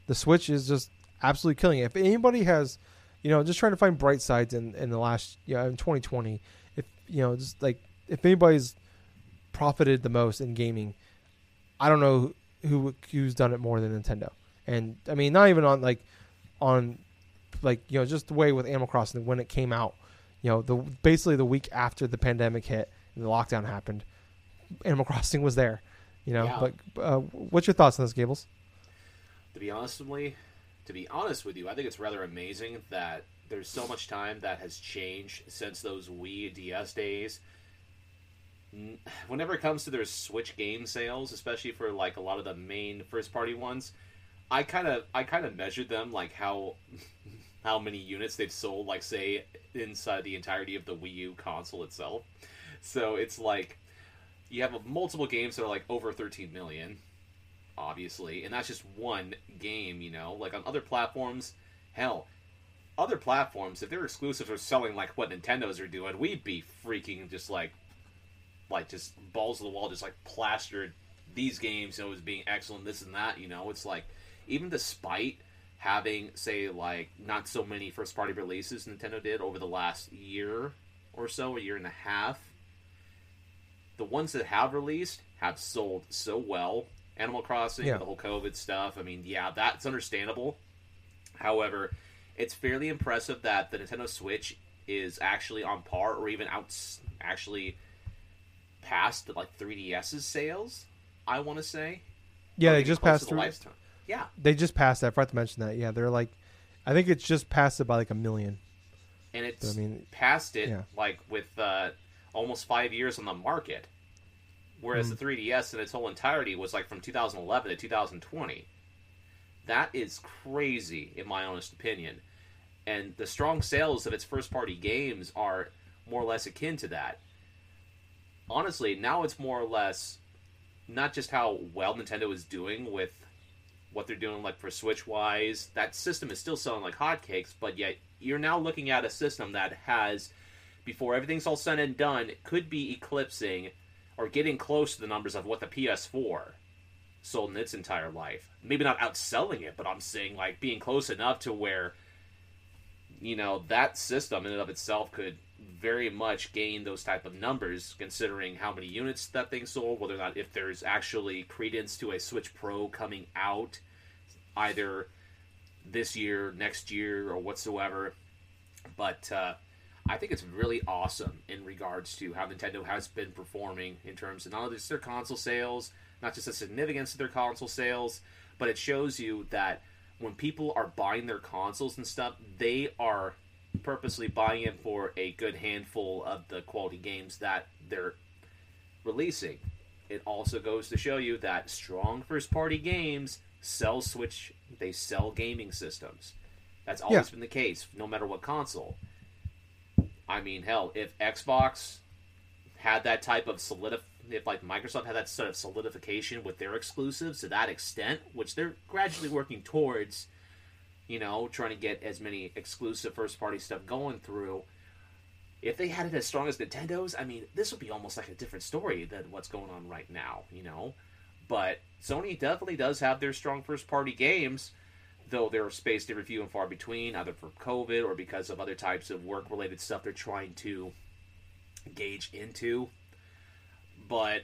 Speaker 1: the Switch is just absolutely killing it. If anybody has, you know, just trying to find bright sides in in the last, you know, in 2020, if you know, just like if anybody's profited the most in gaming, I don't know who who's done it more than Nintendo. And I mean, not even on like on like you know just the way with Animal Crossing when it came out, you know, the basically the week after the pandemic hit and the lockdown happened, Animal Crossing was there. You know,
Speaker 2: Yeah.
Speaker 1: but uh, what's your thoughts on this, Gables?
Speaker 2: To be honest with me, to be honest with you, I think it's rather amazing that there's so much time that has changed since those Wii DS days. Whenever it comes to their Switch game sales, especially for like a lot of the main first party ones, I kind of I kind of measured them like how how many units they've sold, like say inside the entirety of the Wii U console itself. So it's like you have multiple games that are like over 13 million obviously, and that's just one game, you know. Like on other platforms, hell, other platforms, if their exclusives are selling like what Nintendo's are doing, we'd be freaking just like, like just balls to the wall, just like plastered these games, you know, as being excellent, this and that, you know. It's like, even despite having, say, like not so many first party releases Nintendo did over the last year or so, a year and a half, the ones that have released have sold so well. Animal Crossing,
Speaker 1: Yeah.
Speaker 2: the whole COVID stuff. I mean, yeah, that's understandable. However, it's fairly impressive that the Nintendo Switch is actually on par or even out actually past like 3DS's sales. I want to say.
Speaker 1: Yeah,
Speaker 2: Or
Speaker 1: they just passed
Speaker 2: the
Speaker 1: through.
Speaker 2: lifetime. Yeah,
Speaker 1: They just passed that. I forgot to mention that. Yeah, they're like, I think it's just passed it by like a million.
Speaker 2: and it's
Speaker 1: I mean,
Speaker 2: past it
Speaker 1: yeah.
Speaker 2: like with uh, almost five years on the market, whereas
Speaker 1: Mm.
Speaker 2: the 3DS in its whole entirety was like from 2011 to 2020. That is crazy, in my honest opinion. And the strong sales of its first party games are more or less akin to that. Honestly, now it's more or less not just how well Nintendo is doing with what they're doing like for Switch wise. That system is still selling like hotcakes, but yet you're now looking at a system that has before everything's all said and done, could be eclipsing or getting close to the numbers of what the PS4 sold in its entire life. Maybe not outselling it, but I'm saying like being close enough to where you know that system in and of itself could very much gain those type of numbers considering how many units that thing sold whether or not if there's actually credence to a switch pro coming out either this year next year or whatsoever but uh, i think it's really awesome in regards to how nintendo has been performing in terms of not just their console sales not just the significance of their console sales but it shows you that when people are buying their consoles and stuff, they are purposely buying it for a good handful of the quality games that they're releasing. It also goes to show you that strong first party games sell Switch, they sell gaming systems. That's always
Speaker 1: Yeah.
Speaker 2: been the case, no matter what console. I mean, hell, if Xbox had that type of solidif if like Microsoft had that sort of solidification with their exclusives to that extent, which they're gradually working towards, you know, trying to get as many exclusive first party stuff going through. If they had it as strong as Nintendo's, I mean, this would be almost like a different story than what's going on right now, you know. But Sony definitely does have their strong first party games, though they're spaced every few and far between, either for COVID or because of other types of work related stuff they're trying to gauge into. But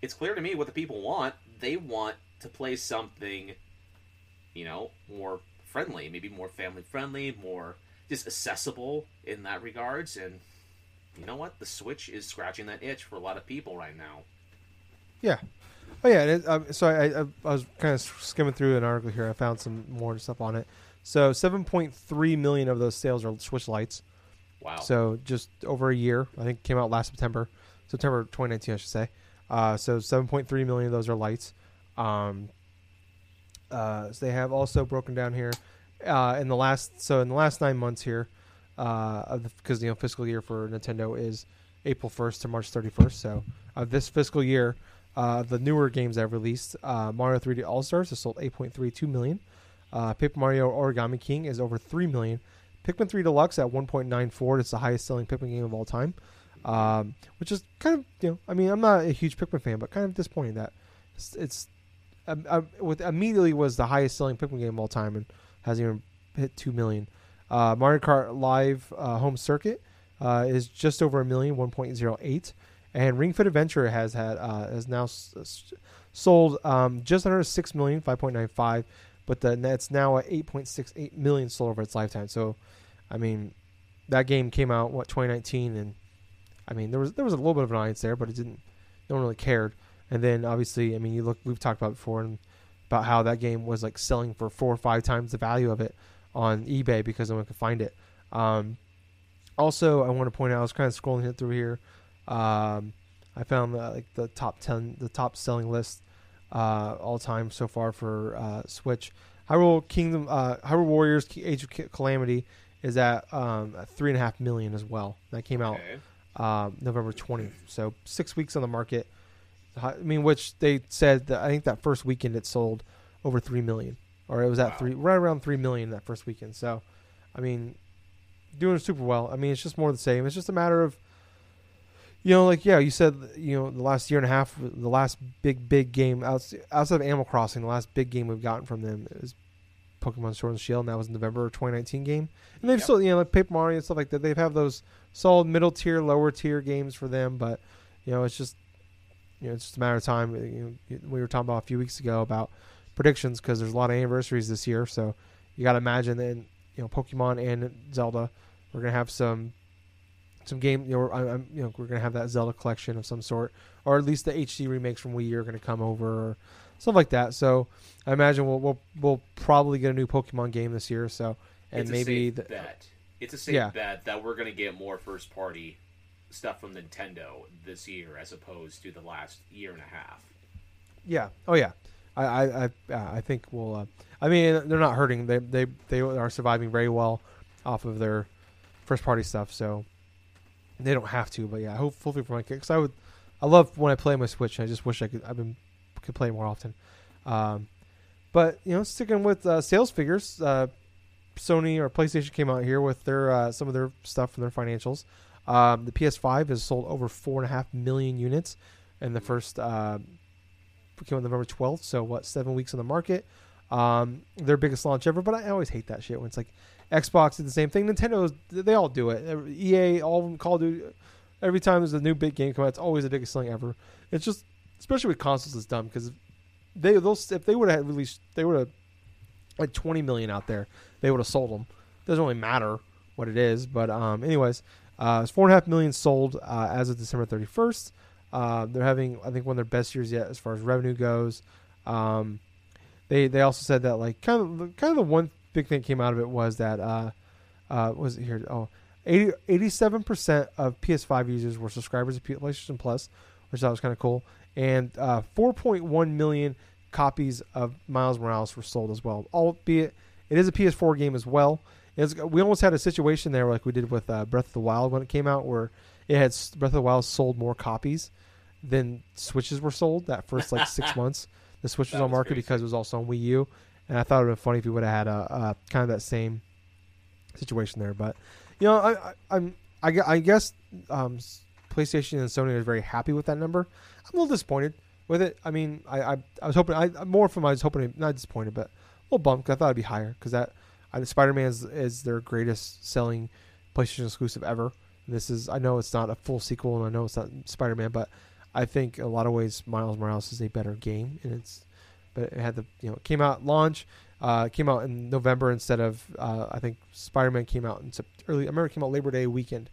Speaker 2: it's clear to me what the people want. They want to play something, you know, more friendly, maybe more family friendly, more just accessible in that regards. And you know what? The Switch is scratching that itch for a lot of people right now.
Speaker 1: Yeah. Oh yeah. And it, um, so I, I, I was kind of skimming through an article here. I found some more stuff on it. So 7.3 million of those sales are Switch Lights.
Speaker 2: Wow.
Speaker 1: So just over a year. I think it came out last September, September 2019, I should say. Uh, so 7.3 million of those are lights. Um, uh, so they have also broken down here uh, in the last. So in the last nine months here, uh, because you know fiscal year for Nintendo is April 1st to March 31st. So uh, this fiscal year, uh, the newer games have released, uh, Mario 3D All Stars has sold 8.32 million. Uh, Paper Mario Origami King is over 3 million. Pikmin 3 Deluxe at 1.94. It's the highest selling Pikmin game of all time. Um, which is kind of, you know, I mean, I'm not a huge Pikmin fan, but kind of disappointing that it's, it's um, uh, with immediately was the highest selling Pikmin game of all time and hasn't even hit 2 million. Uh, Mario Kart Live uh, Home Circuit uh, is just over a million, 1.08. And Ring Fit Adventure has had uh, has now s- sold um, just under 6 million, 5.95 but the it's now at 8.68 million sold over its lifetime. So, I mean, that game came out what 2019, and I mean there was there was a little bit of an audience there, but it didn't. No one really cared. And then obviously, I mean, you look we've talked about before and about how that game was like selling for four or five times the value of it on eBay because no one could find it. Um, also, I want to point out I was kind of scrolling it through here. Um, I found the, like the top ten, the top selling list uh, all time so far for uh, Switch. Hyrule Kingdom, uh, Hyrule Warriors: Age of Calamity is at um, three and a half million as well. That came out
Speaker 2: Okay.
Speaker 1: um, November 20th, so six weeks on the market. I mean, which they said that I think that first weekend it sold over three million, or it was at
Speaker 2: Wow.
Speaker 1: three, right around three million that first weekend. So, I mean, doing super well. I mean, it's just more the same. It's just a matter of, you know, like yeah, you said, you know, the last year and a half, the last big big game outs- outside of Animal Crossing, the last big game we've gotten from them is Pokemon Sword and Shield, and that was November 2019 game. And they've
Speaker 2: Yep.
Speaker 1: still, you know, like Paper Mario and stuff like that. They've have those solid middle tier, lower tier games for them, but you know, it's just, you know, it's just a matter of time. You know, we were talking about a few weeks ago about predictions because there's a lot of anniversaries this year, so you got to imagine that, you know, Pokemon and Zelda, we're gonna have some, some game. You know, I, I'm, you know, we're gonna have that Zelda collection of some sort, or at least the HD remakes from Wii U are gonna come over, or stuff like that. So I imagine we'll we'll, we'll probably get a new Pokemon game this year. So and maybe
Speaker 2: a safe
Speaker 1: the,
Speaker 2: bet. It's a safe
Speaker 1: Yeah.
Speaker 2: bet that we're going to get more first party stuff from Nintendo this year as opposed to the last year and a half.
Speaker 1: Yeah. Oh yeah. I I I, uh, I think we'll. Uh, I mean, they're not hurting. They they they are surviving very well off of their first party stuff. So they don't have to. But yeah, hope, hopefully for my kids, I would. I love when I play my Switch. I just wish I could. I've been could play more often. Um, but you know, sticking with uh, sales figures, uh, Sony or PlayStation came out here with their uh, some of their stuff from their financials. Um, the PS5 has sold over four and a half million units in the first uh, came on November 12th. So what, seven weeks on the market? Um, their biggest launch ever. But I always hate that shit when it's like Xbox did the same thing. Nintendo, they all do it. EA, all of them, Call of Duty. Every time there's a new big game come out, it's always the biggest thing ever. It's just, especially with consoles, it's dumb because they those if they would have released, they would have like 20 million out there. They would have sold them. Doesn't really matter what it is, but um, anyways, uh, it's four and a half million sold uh, as of December 31st. Uh, they're having, I think, one of their best years yet as far as revenue goes. Um, they they also said that like kind of kind of the one big thing came out of it was that uh, uh, was it here oh 87 percent of PS5 users were subscribers to PlayStation Plus, which I thought was kind of cool, and uh, 4.1 million copies of Miles Morales were sold as well. Albeit it is a PS4 game as well. It's, we almost had a situation there like we did with uh, Breath of the Wild when it came out, where it had Breath of the Wild sold more copies than Switches were sold that first like six months. The Switch was on market
Speaker 2: crazy.
Speaker 1: because it was also on Wii U, and I thought it would have been funny if we would have had a, a kind of that same situation there. But you know, I, I, I'm I, I guess um, PlayStation and Sony are very happy with that number. I'm a little disappointed with it. I mean, I I, I was hoping I more from I was hoping not disappointed, but a little bummed I thought it'd be higher because that I, Spider-Man is, is their greatest selling PlayStation exclusive ever. This is I know it's not a full sequel and I know it's not Spider-Man, but I think in a lot of ways Miles Morales is a better game and it's but it had the you know it came out launch uh, came out in November instead of uh, I think Spider-Man came out in early I remember it came out Labor Day weekend.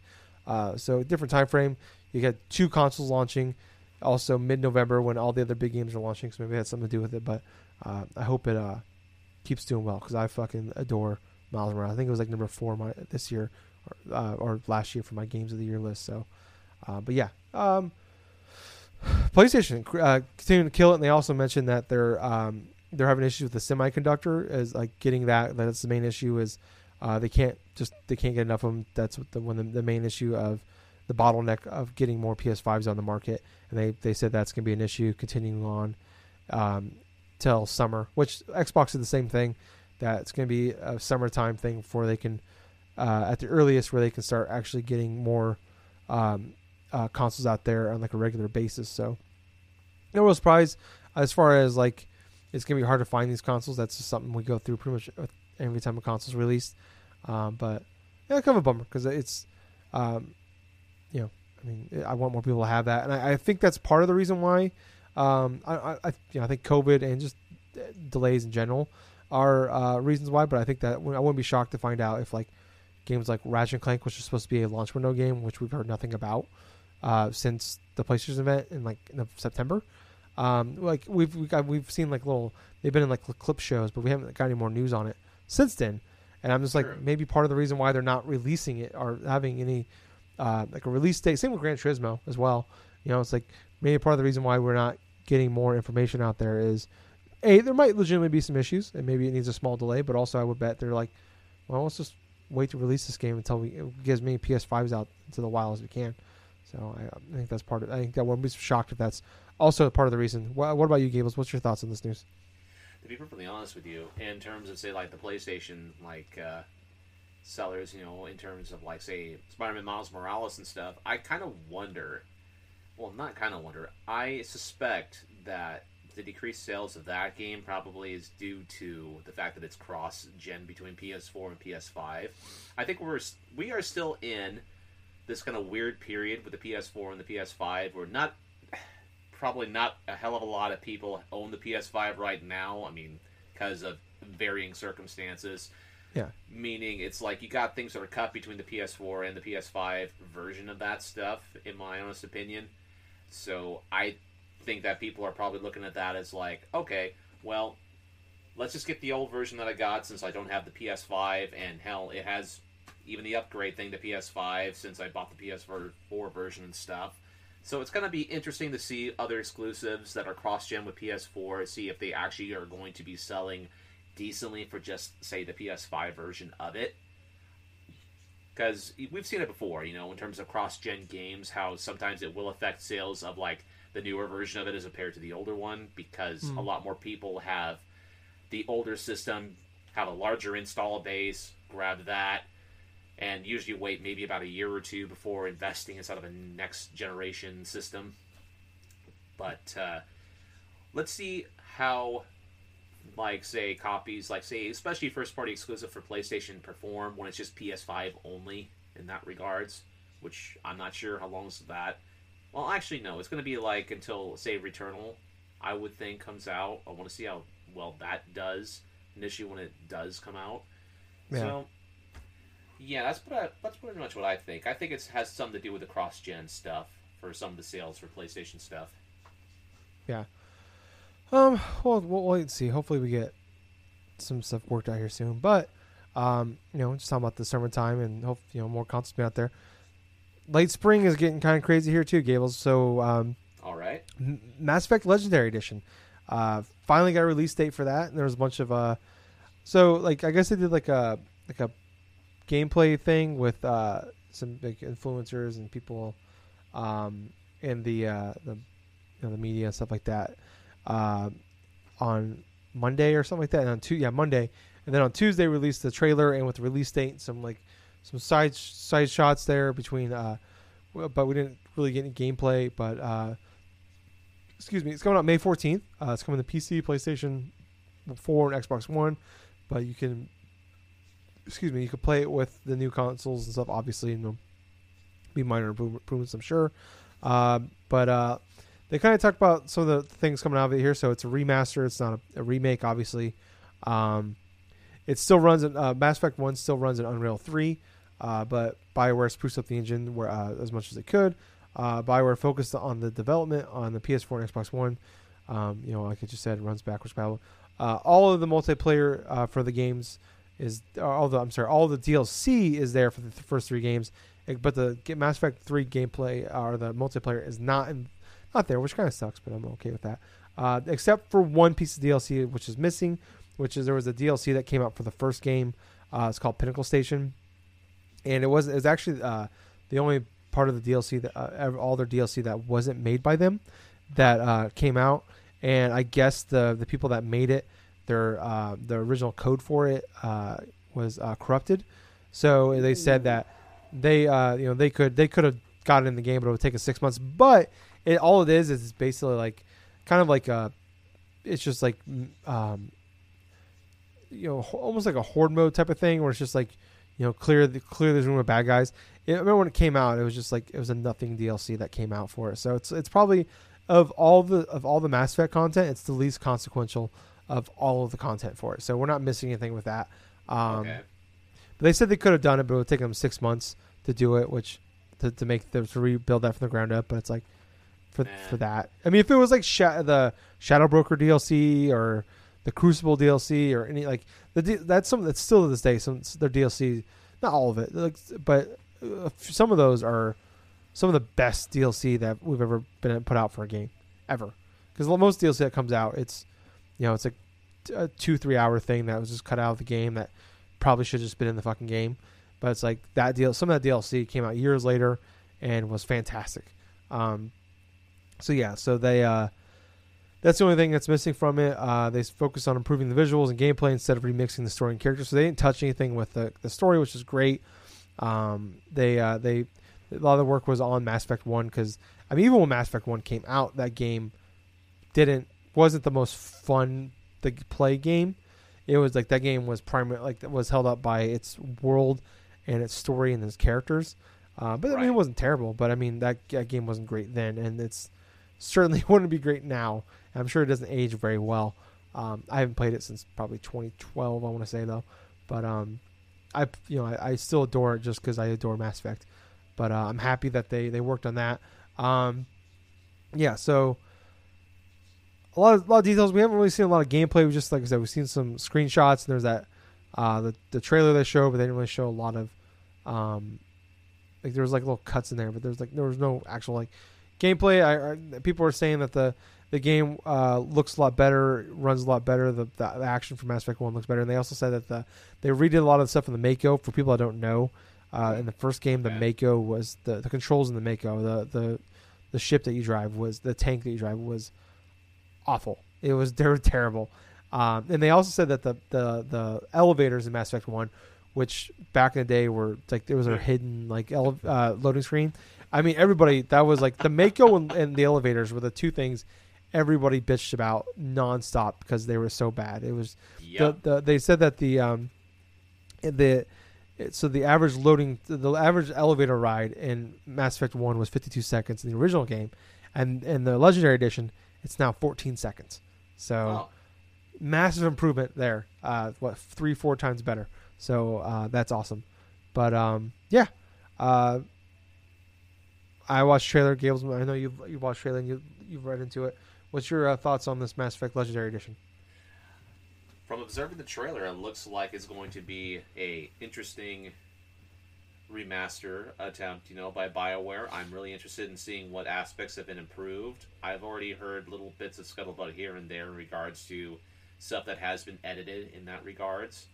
Speaker 1: Uh, so different time frame. You got two consoles launching also mid-November when all the other big games are launching so maybe it had something to do with it but uh, I hope it uh, keeps doing well because I fucking adore Miles Morales. I think it was like number four my, this year or, uh, or last year for my games of the year list so uh, but yeah um, PlayStation uh, continuing to kill it, and they also mentioned that they're um, they're having issues with the semiconductor, as like getting that. That's the main issue is uh, they can't just they can't get enough of them. That's the one the, the main issue of the bottleneck of getting more PS5s on the market, and they they said that's going to be an issue continuing on um, till summer. Which Xbox did the same thing. That it's going to be a summertime thing before they can uh, at the earliest where they can start actually getting more um, uh, consoles out there on like a regular basis. So no real surprise as far as like it's gonna be hard to find these consoles. That's just something we go through pretty much every time a console's released. Um, but yeah, kind of a bummer because it's, um, you know, I mean, I want more people to have that, and I, I think that's part of the reason why. Um, I, I, I, you know, I think COVID and just uh, delays in general are uh, reasons why. But I think that I wouldn't be shocked to find out if like games like Ratchet and Clank, which is supposed to be a launch window game, which we've heard nothing about uh, since the PlayStation event in like in September. Um, like we've we got, we've seen like little they've been in like clip shows, but we haven't got any more news on it since then. And I'm just like
Speaker 2: True.
Speaker 1: maybe part of the reason why they're not releasing it or having any uh, like a release date. Same with Gran Turismo as well. You know, it's like maybe part of the reason why we're not getting more information out there is a there might legitimately be some issues and maybe it needs a small delay. But also I would bet they're like, well, let's just wait to release this game until we get as many PS5s out into the wild as we can. So I, I think that's part of. I think that wouldn't be shocked if that's also part of the reason. What, what about you, Gables? What's your thoughts on this news?
Speaker 2: to be perfectly honest with you, in terms of say like the PlayStation like uh, sellers, you know, in terms of like say Spider-Man Miles Morales and stuff, I kind of wonder. Well, not kind of wonder. I suspect that the decreased sales of that game probably is due to the fact that it's cross-gen between PS4 and PS5. I think we're we are still in this kind of weird period with the PS4 and the PS5. We're not probably not a hell of a lot of people own the PS5 right now. I mean, because of varying circumstances.
Speaker 1: Yeah.
Speaker 2: Meaning, it's like you got things that are cut between the PS4 and the PS5 version of that stuff, in my honest opinion. So I think that people are probably looking at that as like, okay, well, let's just get the old version that I got since I don't have the PS5, and hell, it has even the upgrade thing to PS5 since I bought the PS4 version and stuff. So it's going to be interesting to see other exclusives that are cross-gen with PS4, see if they actually are going to be selling decently for just say the PS5 version of it. Because we've seen it before, you know, in terms of cross-gen games, how sometimes it will affect sales of like the newer version of it as compared to the older one, because
Speaker 1: Hmm.
Speaker 2: a lot more people have the older system have a larger install base, grab that, and usually wait maybe about a year or two before investing in sort of a next generation system. But uh, let's see how, like, say, copies, like, say, especially first party exclusive for PlayStation perform when it's just PS5 only in that regards, which I'm not sure how long is that. Well, actually, no, it's going to be like until, say, Returnal, I would think, comes out. I want to see how well that does initially when it does come out.
Speaker 1: Yeah.
Speaker 2: So, yeah, that's I, that's pretty much what I think. I think it has something to do with the cross gen stuff for some of the sales for PlayStation stuff. Yeah.
Speaker 1: Um, well, we'll wait and see. Hopefully, we get some stuff worked out here soon. But, um, you know, just talking about the summertime and hope you know more consoles be out there. Late spring is getting kind of crazy here too, Gables. So, um,
Speaker 2: All right.
Speaker 1: M- Mass Effect Legendary Edition, uh, finally got a release date for that. And there was a bunch of, uh, so like I guess they did like a like a gameplay thing with uh some big influencers and people, um, in the uh the you know, the media and stuff like that uh, on Monday or something like that. And on two, yeah, Monday, and then on Tuesday released the trailer and with the release date, some like some side side shots there between. Uh, but we didn't really get any gameplay. But uh, excuse me, it's coming out May fourteenth. Uh, it's coming to PC, PlayStation Four, and Xbox One. But you can, excuse me, you can play it with the new consoles and stuff. Obviously, and be minor improvements, I'm sure. Uh, but uh, they kind of talk about some of the things coming out of it here. So it's a remaster. It's not a, a remake, obviously. Um, it still runs. In, uh, Mass Effect One still runs in Unreal Three, uh, but Bioware spruced up the engine where uh, as much as it could. Uh, Bioware focused on the development on the PS4 and Xbox One. Um, you know, like I just said, runs backwards. Uh, all of the multiplayer for the games is all the I'm sorry, all the DLC is there for the th- first three games, eh, but the Mass Effect Three gameplay or the multiplayer is not in not there, which kind of sucks, but I'm okay with that. Uh, except for one piece of DLC which is missing, which is there was a DLC that came out for the first game. Uh, it's called Pinnacle Station, and it was it was actually uh, the only part of the DLC that uh, all their DLC that wasn't made by them that uh, came out. And I guess the the people that made it, their uh, the original code for it uh, was uh, corrupted. So they said that they uh, you know they could they could have got it in the game, but it would take us six months. But it all it is is basically like kind of like a it's just like mm, um, you know almost like a horde mode type of thing where it's just like you know clear the clear this room of bad guys. It, I remember when it came out, it was just like it was a nothing DLC that came out for it. So it's it's probably of all the of all the Mass Effect content, it's the least consequential of all of the content for it. So we're not missing anything with that. Um,
Speaker 2: okay.
Speaker 1: But they said they could have done it, but it would take them six months to do it, which to, to make them to rebuild that from the ground up. But it's like for
Speaker 2: Nah.
Speaker 1: for that. I mean, if it was like Sha- the Shadow Broker DLC or the Crucible DLC or any like the D- that's something that's still to this day some their DLC, not all of it, like, but uh, some of those are some of the best DLC that we've ever been put out for a game ever. Because most DLC that comes out, it's you know it's like a two three hour thing that was just cut out of the game that probably should have just been in the fucking game. But it's like that deal. Some of that DLC came out years later and was fantastic. Um, so yeah, so they uh, that's the only thing that's missing from it. Uh, they focus on improving the visuals and gameplay instead of remixing the story and characters. So they didn't touch anything with the, the story, which is great. Um, they uh, they a lot of the work was on Mass Effect One because I mean even when Mass Effect One came out, that game didn't wasn't the most fun to play game. It was like that game was primary like that was held up by its world and its story and its characters. Uh, but I mean, it wasn't terrible. But I mean, that, that game wasn't great then, and it's certainly wouldn't be great now. I'm sure it doesn't age very well. Um, I haven't played it since probably 2012. I want to say though, but um, I you know I, I still adore it just because I adore Mass Effect. But uh, I'm happy that they they worked on that. Um, yeah, so a lot of a lot of details. We haven't really seen a lot of gameplay. We just like I said, we've seen some screenshots and there's that uh, the the trailer they showed, but they didn't really show a lot of um, like there was like little cuts in there, but there's like there was no actual like gameplay. I, I people were saying that the the game uh, looks a lot better, runs a lot better. The, the the action from Mass Effect One looks better, and they also said that the they redid a lot of the stuff in the Mako. For people that don't know, uh, in the first game, the. Mako was the the controls in the Mako, the the the ship that you drive was the tank that you drive was awful. It was they were terrible. Um, and they also said that the, the the elevators in Mass Effect One, which back in the day were like there was a hidden like ele- uh, loading screen. I mean, everybody that was like the Mako and, and the elevators were the two things everybody bitched about nonstop because they were so bad. It was
Speaker 2: Yep.
Speaker 1: the, the they said that the um the so the average loading the average elevator ride in Mass Effect 1 was 52 seconds in the original game and in the legendary edition it's now 14 seconds. So
Speaker 2: Oh,
Speaker 1: massive improvement there. Uh what 3 4 times better. So uh that's awesome. But um yeah. Uh I watched trailer Gables I know you've you watched trailer and you you've read into it. What's your uh, thoughts on this Mass Effect Legendary Edition?
Speaker 2: From observing the trailer, it looks like it's going to be a interesting remaster attempt, you know, by BioWare. I'm really interested in seeing what aspects have been improved. I've already heard little bits of scuttlebutt here and there in regards to stuff that has been edited in that regards.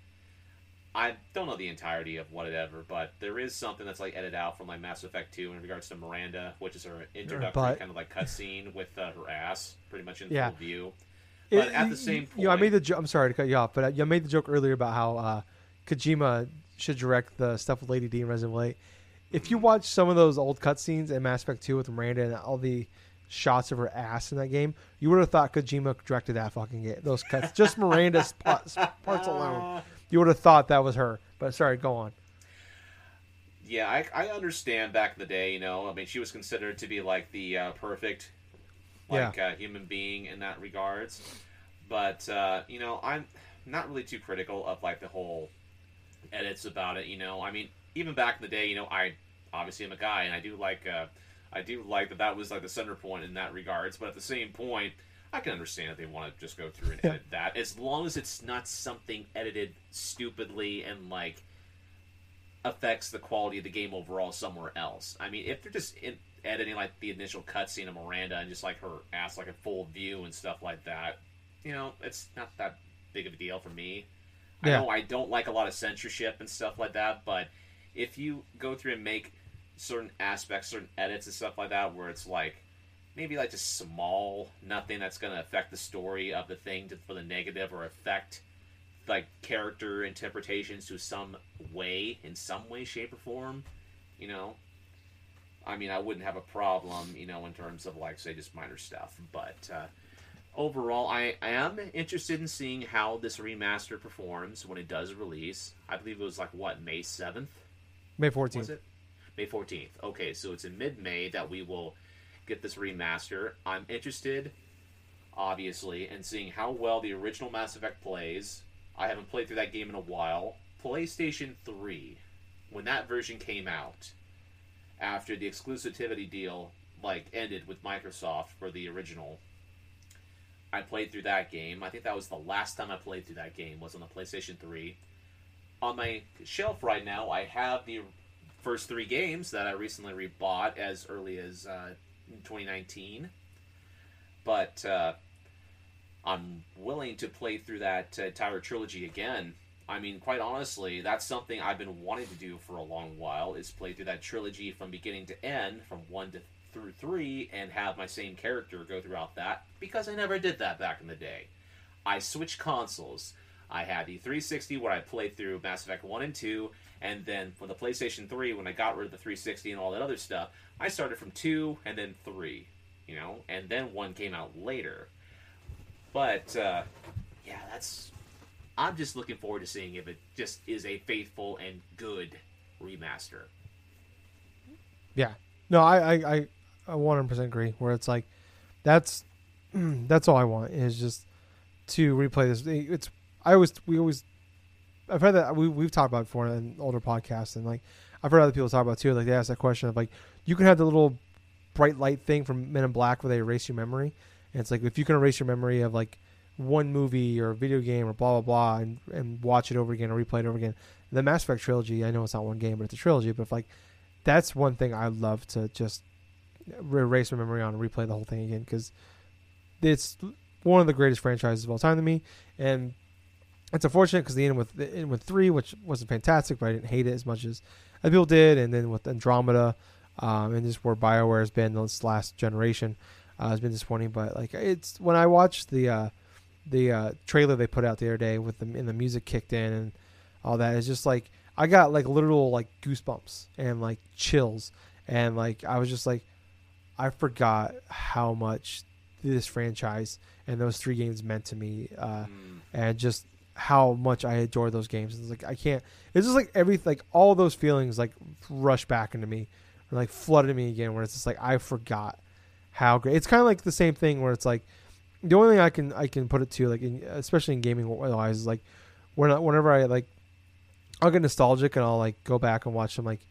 Speaker 2: I don't know the entirety of whatever, but there is something that's like edited out from like Mass Effect 2 in regards to Miranda, which is her introductory kind of like cutscene with uh, her ass pretty much in
Speaker 1: Yeah.
Speaker 2: full view. But at the same
Speaker 1: you know, I made
Speaker 2: point-
Speaker 1: the. Jo- I'm sorry to cut you off, but I, you made the joke earlier about how uh, Kojima should direct the stuff with Lady D and Resident Evil 8. If you watch some of those old cutscenes in Mass Effect 2 with Miranda and all the shots of her ass in that game, you would have thought Kojima directed that fucking game. Those cuts, just Miranda's parts, parts alone, you would have thought that was her. But sorry, go on.
Speaker 2: Yeah, I, I understand back in the day, you know. I mean, she was considered to be like the uh, perfect, like uh, human being in that regards. But uh, you know, I'm not really too critical of like the whole edits about it. You know, I mean, even back in the day, you know, I obviously am a guy, and I do like uh, I do like that that was like the center point in that regards. But at the same point, I can understand if they want to just go through and edit that, as long as it's not something edited stupidly and like affects the quality of the game overall somewhere else. I mean, if they're just in, editing like the initial cutscene of Miranda and just like her ass like a full view and stuff like that, you know, it's not that big of a deal for me.
Speaker 1: Yeah.
Speaker 2: I know I don't like a lot of censorship and stuff like that, but if you go through and make certain aspects, certain edits and stuff like that, where it's like maybe like just small, nothing that's going to affect the story of the thing to, for the negative or affect like character interpretations to some way, in some way, shape, or form, you know. I mean, I wouldn't have a problem, you know, in terms of like say just minor stuff, but uh, overall, I, am interested in seeing how this remaster performs when it does release. I believe it was like what May seventh
Speaker 1: May
Speaker 2: was
Speaker 1: 14th.
Speaker 2: it? May 14th. Okay, so it's in mid May that we will get this remaster. I'm interested, obviously, in seeing how well the original Mass Effect plays. I haven't played through that game in a while. PlayStation 3, when that version came out, after the exclusivity deal like ended with Microsoft for the original, I played through that game. I think that was the last time I played through that game was on the PlayStation 3. On my shelf right now, I have the first three games that I recently rebought as early as uh, 2019. But uh, I'm willing to play through that uh, entire trilogy again. I mean, quite honestly, that's something I've been wanting to do for a long while. Is play through that trilogy from beginning to end, from one to through three, and have my same character go throughout that because I never did that back in the day. I switched consoles. I had the 360 where I played through Mass Effect 1 and 2, and then for the PlayStation 3, when I got rid of the 360 and all that other stuff, I started from 2 and then 3, you know, and then 1 came out later. But, uh, yeah, that's. I'm just looking forward to seeing if it just is a faithful and good remaster.
Speaker 1: Yeah. No, I, I, I, I 100% agree. Where it's like, that's, that's all I want is just to replay this. It's, I always, we always, I've heard that we we've talked about before in older podcasts, and like I've heard other people talk about too. Like they ask that question of like, you can have the little bright light thing from Men in Black where they erase your memory, and it's like if you can erase your memory of like one movie or video game or blah blah blah, and and watch it over again or replay it over again. The Mass Effect trilogy, I know it's not one game, but it's a trilogy. But if like that's one thing I love to just erase my memory on and replay the whole thing again because it's one of the greatest franchises of all time to me, and it's unfortunate because the end with the end with three, which wasn't fantastic, but I didn't hate it as much as other people did, and then with Andromeda, um, and just where Bioware has been this last generation, uh, has been disappointing. But like it's when I watched the uh, the uh, trailer they put out the other day with the and the music kicked in and all that is just like I got like literal like goosebumps and like chills. And like I was just like I forgot how much this franchise and those three games meant to me uh,
Speaker 2: Mm.
Speaker 1: and just how much I adore those games. It's like I can't. It's just like every like all those feelings like rush back into me, or like flooded me again. Where it's just like I forgot how great. It's kind of like the same thing where it's like the only thing I can I can put it to like in, especially in gaming wise is like when whenever I like I'll get nostalgic and I'll like go back and watch some like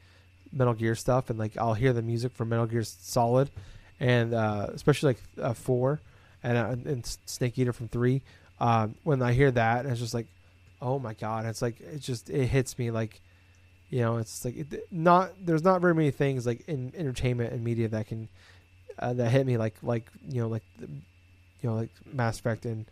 Speaker 1: Metal Gear stuff and like I'll hear the music from Metal Gear Solid and uh, especially like uh, four and uh, and Snake Eater from three. Um, when I hear that, it's just like, oh my god! It's like it just it hits me like, you know, it's like it, not there's not very many things like in entertainment and media that can uh, that hit me like like you know like you know like Mass Effect and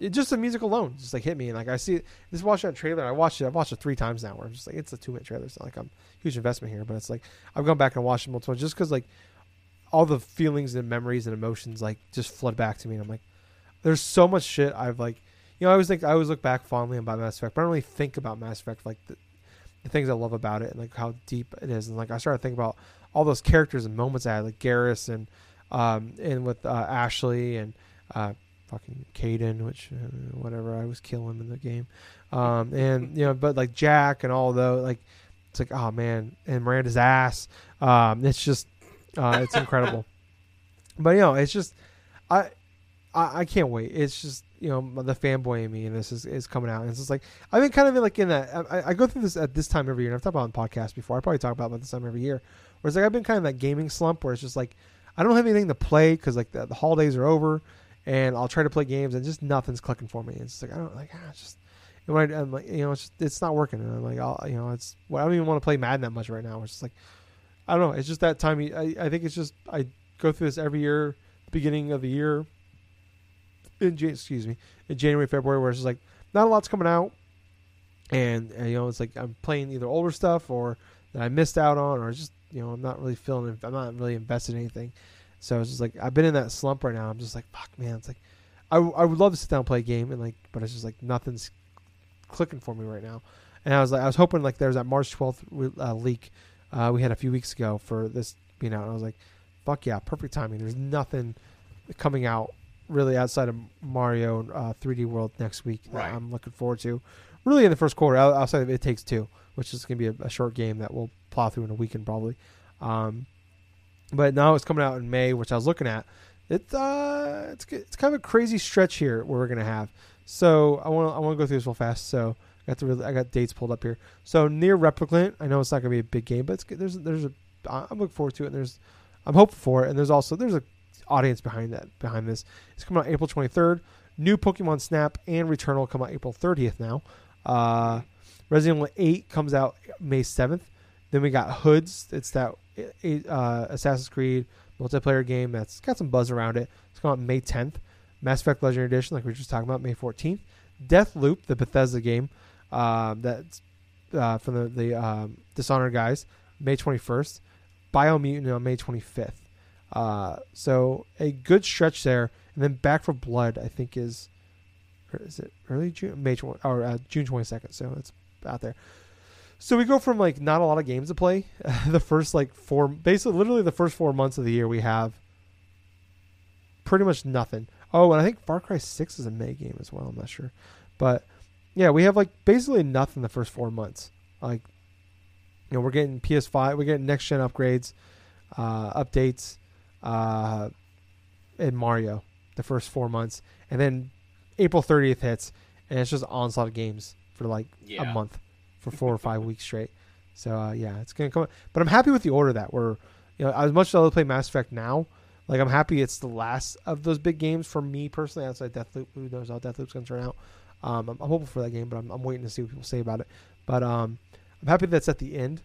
Speaker 1: it just the music alone just like hit me and like I see just watch that trailer. I watched it. I've watched it three times now. Where I'm just like it's a two minute trailer. It's not like I'm huge investment here, but it's like I've gone back and watched it multiple times just because like all the feelings and memories and emotions like just flood back to me and I'm like there's so much shit I've like you know I always think I always look back fondly about Mass Effect but I don't really think about Mass Effect like the, the things I love about it and like how deep it is and like I started thinking about all those characters and moments I had like Garrus and um and with uh, Ashley and uh fucking Kaidan which uh, whatever I was killing in the game um and you know but like Jack and all those like it's like oh man and Miranda's ass um it's just uh, it's incredible. but you know, it's just I, I I can't wait. It's just you know the fanboy in me and this is, is coming out. And it's just like I've been kind of like in that. I, I go through this at this time every year. And I've talked about on podcasts before. I probably talk about it this time every year. Where it's like I've been kind of that gaming slump where it's just like I don't have anything to play because like the, the holidays are over, and I'll try to play games and just nothing's clicking for me. It's like I don't like ah, just. And when I, I'm like, you know, it's just, it's not working, and I'm like, I'll, you know, it's. Well, I don't even want to play Madden that much right now. It's just like, I don't know. It's just that time. I, I think it's just I go through this every year, beginning of the year. In excuse me, in January, February, where it's just like not a lot's coming out, and, and, you know it's like I'm playing either older stuff or that I missed out on, or just you know I'm not really feeling. I'm not really invested in anything. So it's just like I've been in that slump right now. I'm just like fuck, man. It's like I, I would love to sit down and play a game and like, but it's just like nothing's clicking for me right now. And I was like, I was hoping like there's that March 12th uh, leak uh, we had a few weeks ago for this being out. And I was like, fuck yeah, perfect timing. There's nothing coming out really outside of Mario uh, 3D World next week that
Speaker 2: Right.
Speaker 1: I'm looking forward to. Really in the first quarter, out- outside of It Takes Two, which is going to be a, a short game that we'll plow through in a weekend probably. Um, but now it's coming out in May, which I was looking at. It's uh, it's it's kind of a crazy stretch here where we're gonna have. So I want I want to go through this real fast. So I got the I got dates pulled up here. So NieR Replicant, I know it's not gonna be a big game, but it's there's there's a I'm looking forward to it. And there's I'm hoping for it. And there's also there's a audience behind that behind this. It's coming out April 23rd. New Pokemon Snap and Returnal come out April 30th now. Uh, Resident Evil 8 comes out May 7th. Then we got Hoods. It's that uh, Assassin's Creed multiplayer game that's got some buzz around it. It's coming out May 10th. Mass Effect Legendary Edition, like we were just talking about, May 14th. Deathloop, the Bethesda game, um, that's uh, from the, the um, Dishonored guys, May 21st. Biomutant on May 25th. Uh, so a good stretch there, and then Back 4 Blood, I think is, is it early June, May 20, or uh, June 22nd. So it's out there. So we go from like not a lot of games to play. the first like four, basically, literally the first four months of the year, we have pretty much nothing. Oh, and I think Far Cry Six is a May game as well. I'm not sure, but yeah, we have like basically nothing the first four months. Like, you know, we're getting PS5, we're getting next gen upgrades, uh, updates, uh, in Mario the first four months, and then April 30th hits, and it's just onslaught of games for like
Speaker 2: Yeah.
Speaker 1: a month for four or five weeks straight. So uh, yeah, it's gonna come. But I'm happy with the order that we're, you know, as much as I love play Mass Effect now, like I'm happy it's the last of those big games for me personally. Outside Deathloop, who knows how Deathloop's gonna turn out? Um, I'm, I'm hoping for that game, but I'm, I'm waiting to see what people say about it. But um, I'm happy that's at the end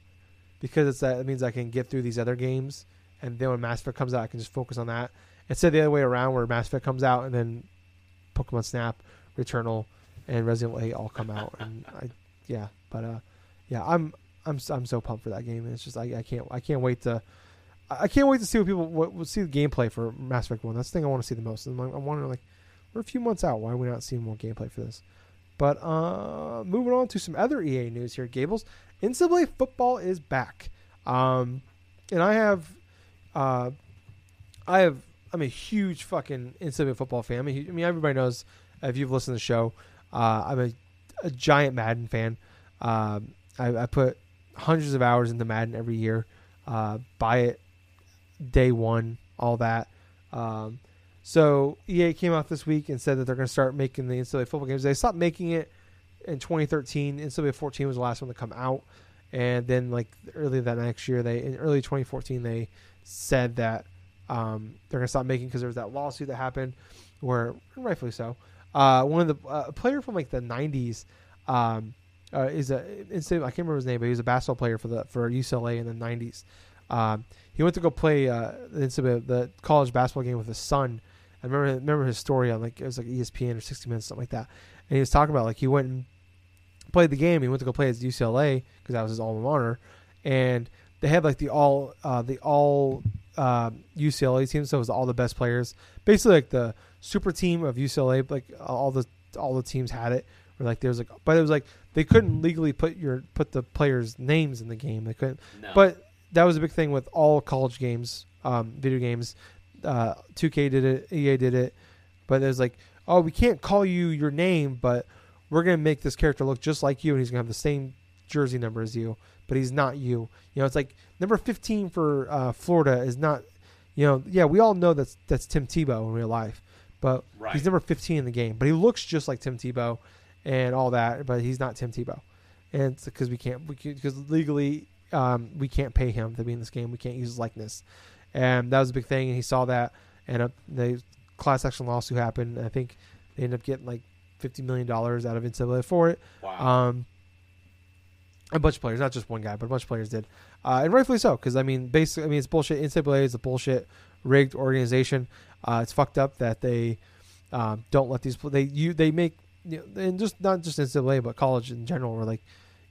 Speaker 1: because it's that it means I can get through these other games, and then when Mass Effect comes out, I can just focus on that instead of the other way around where Mass Effect comes out and then Pokemon Snap, Returnal, and Resident Evil 8 all come out, and I yeah, but uh, yeah, I'm I'm I'm so pumped for that game. It's just I, I can't I can't wait to I can't wait to see what people what, what see the gameplay for Mass Effect One. That's the thing I want to see the most. I'm, I'm wondering like we're a few months out. Why are we not seeing more gameplay for this? But uh, moving on to some other EA news here, Gables. NCAA football is back, um, and I have, uh, I have, I'm a huge fucking NCAA football fan. I mean, I mean everybody knows if you've listened to the show, uh, I'm a, a giant Madden fan. Um, I, I put hundreds of hours into Madden every year. Uh, buy it day one, all that. Um, so EA came out this week and said that they're going to start making the NCAA football games. They stopped making it in 2013. NCAA 14 was the last one to come out, and then like early that next year, they in early 2014 they said that um, they're going to stop making because there was that lawsuit that happened, where rightfully so. Uh, one of the uh, player from like the 90s um, uh, is a I can't remember his name, but he was a basketball player for the for UCLA in the 90s. Um, he went to go play uh, the college basketball game with his son I remember remember his story on like it was like ESPN or 60 Minutes something like that, and he was talking about like he went and played the game. He went to go play at UCLA because that was his alma mater, and they had like the all uh, the all uh, UCLA team, so it was all the best players. Basically, like the super team of UCLA, like all the all the teams had it. Or like there's like, but it was like they couldn't legally put your put the players' names in the game. They couldn't. No. But that was a big thing with all college games, um, video games uh, 2K did it, EA did it, but there's like, oh, we can't call you your name, but we're gonna make this character look just like you, and he's gonna have the same jersey number as you, but he's not you. You know, it's like number 15 for uh, Florida is not, you know, yeah, we all know that's that's Tim Tebow in real life, but right. he's number 15 in the game, but he looks just like Tim Tebow, and all that, but he's not Tim Tebow, and because we can't, because legally um, we can't pay him to be in this game, we can't use his likeness and that was a big thing. And he saw that, and a, the class action lawsuit happened. I think they ended up getting like fifty million dollars out of NCAA for it.
Speaker 2: Wow.
Speaker 1: Um, a bunch of players, not just one guy, but a bunch of players did, uh, and rightfully so. Because I mean, basically, I mean, it's bullshit. NCAA is a bullshit rigged organization. Uh, it's fucked up that they um, don't let these they you they make you know, and just not just NCAA but college in general. Where like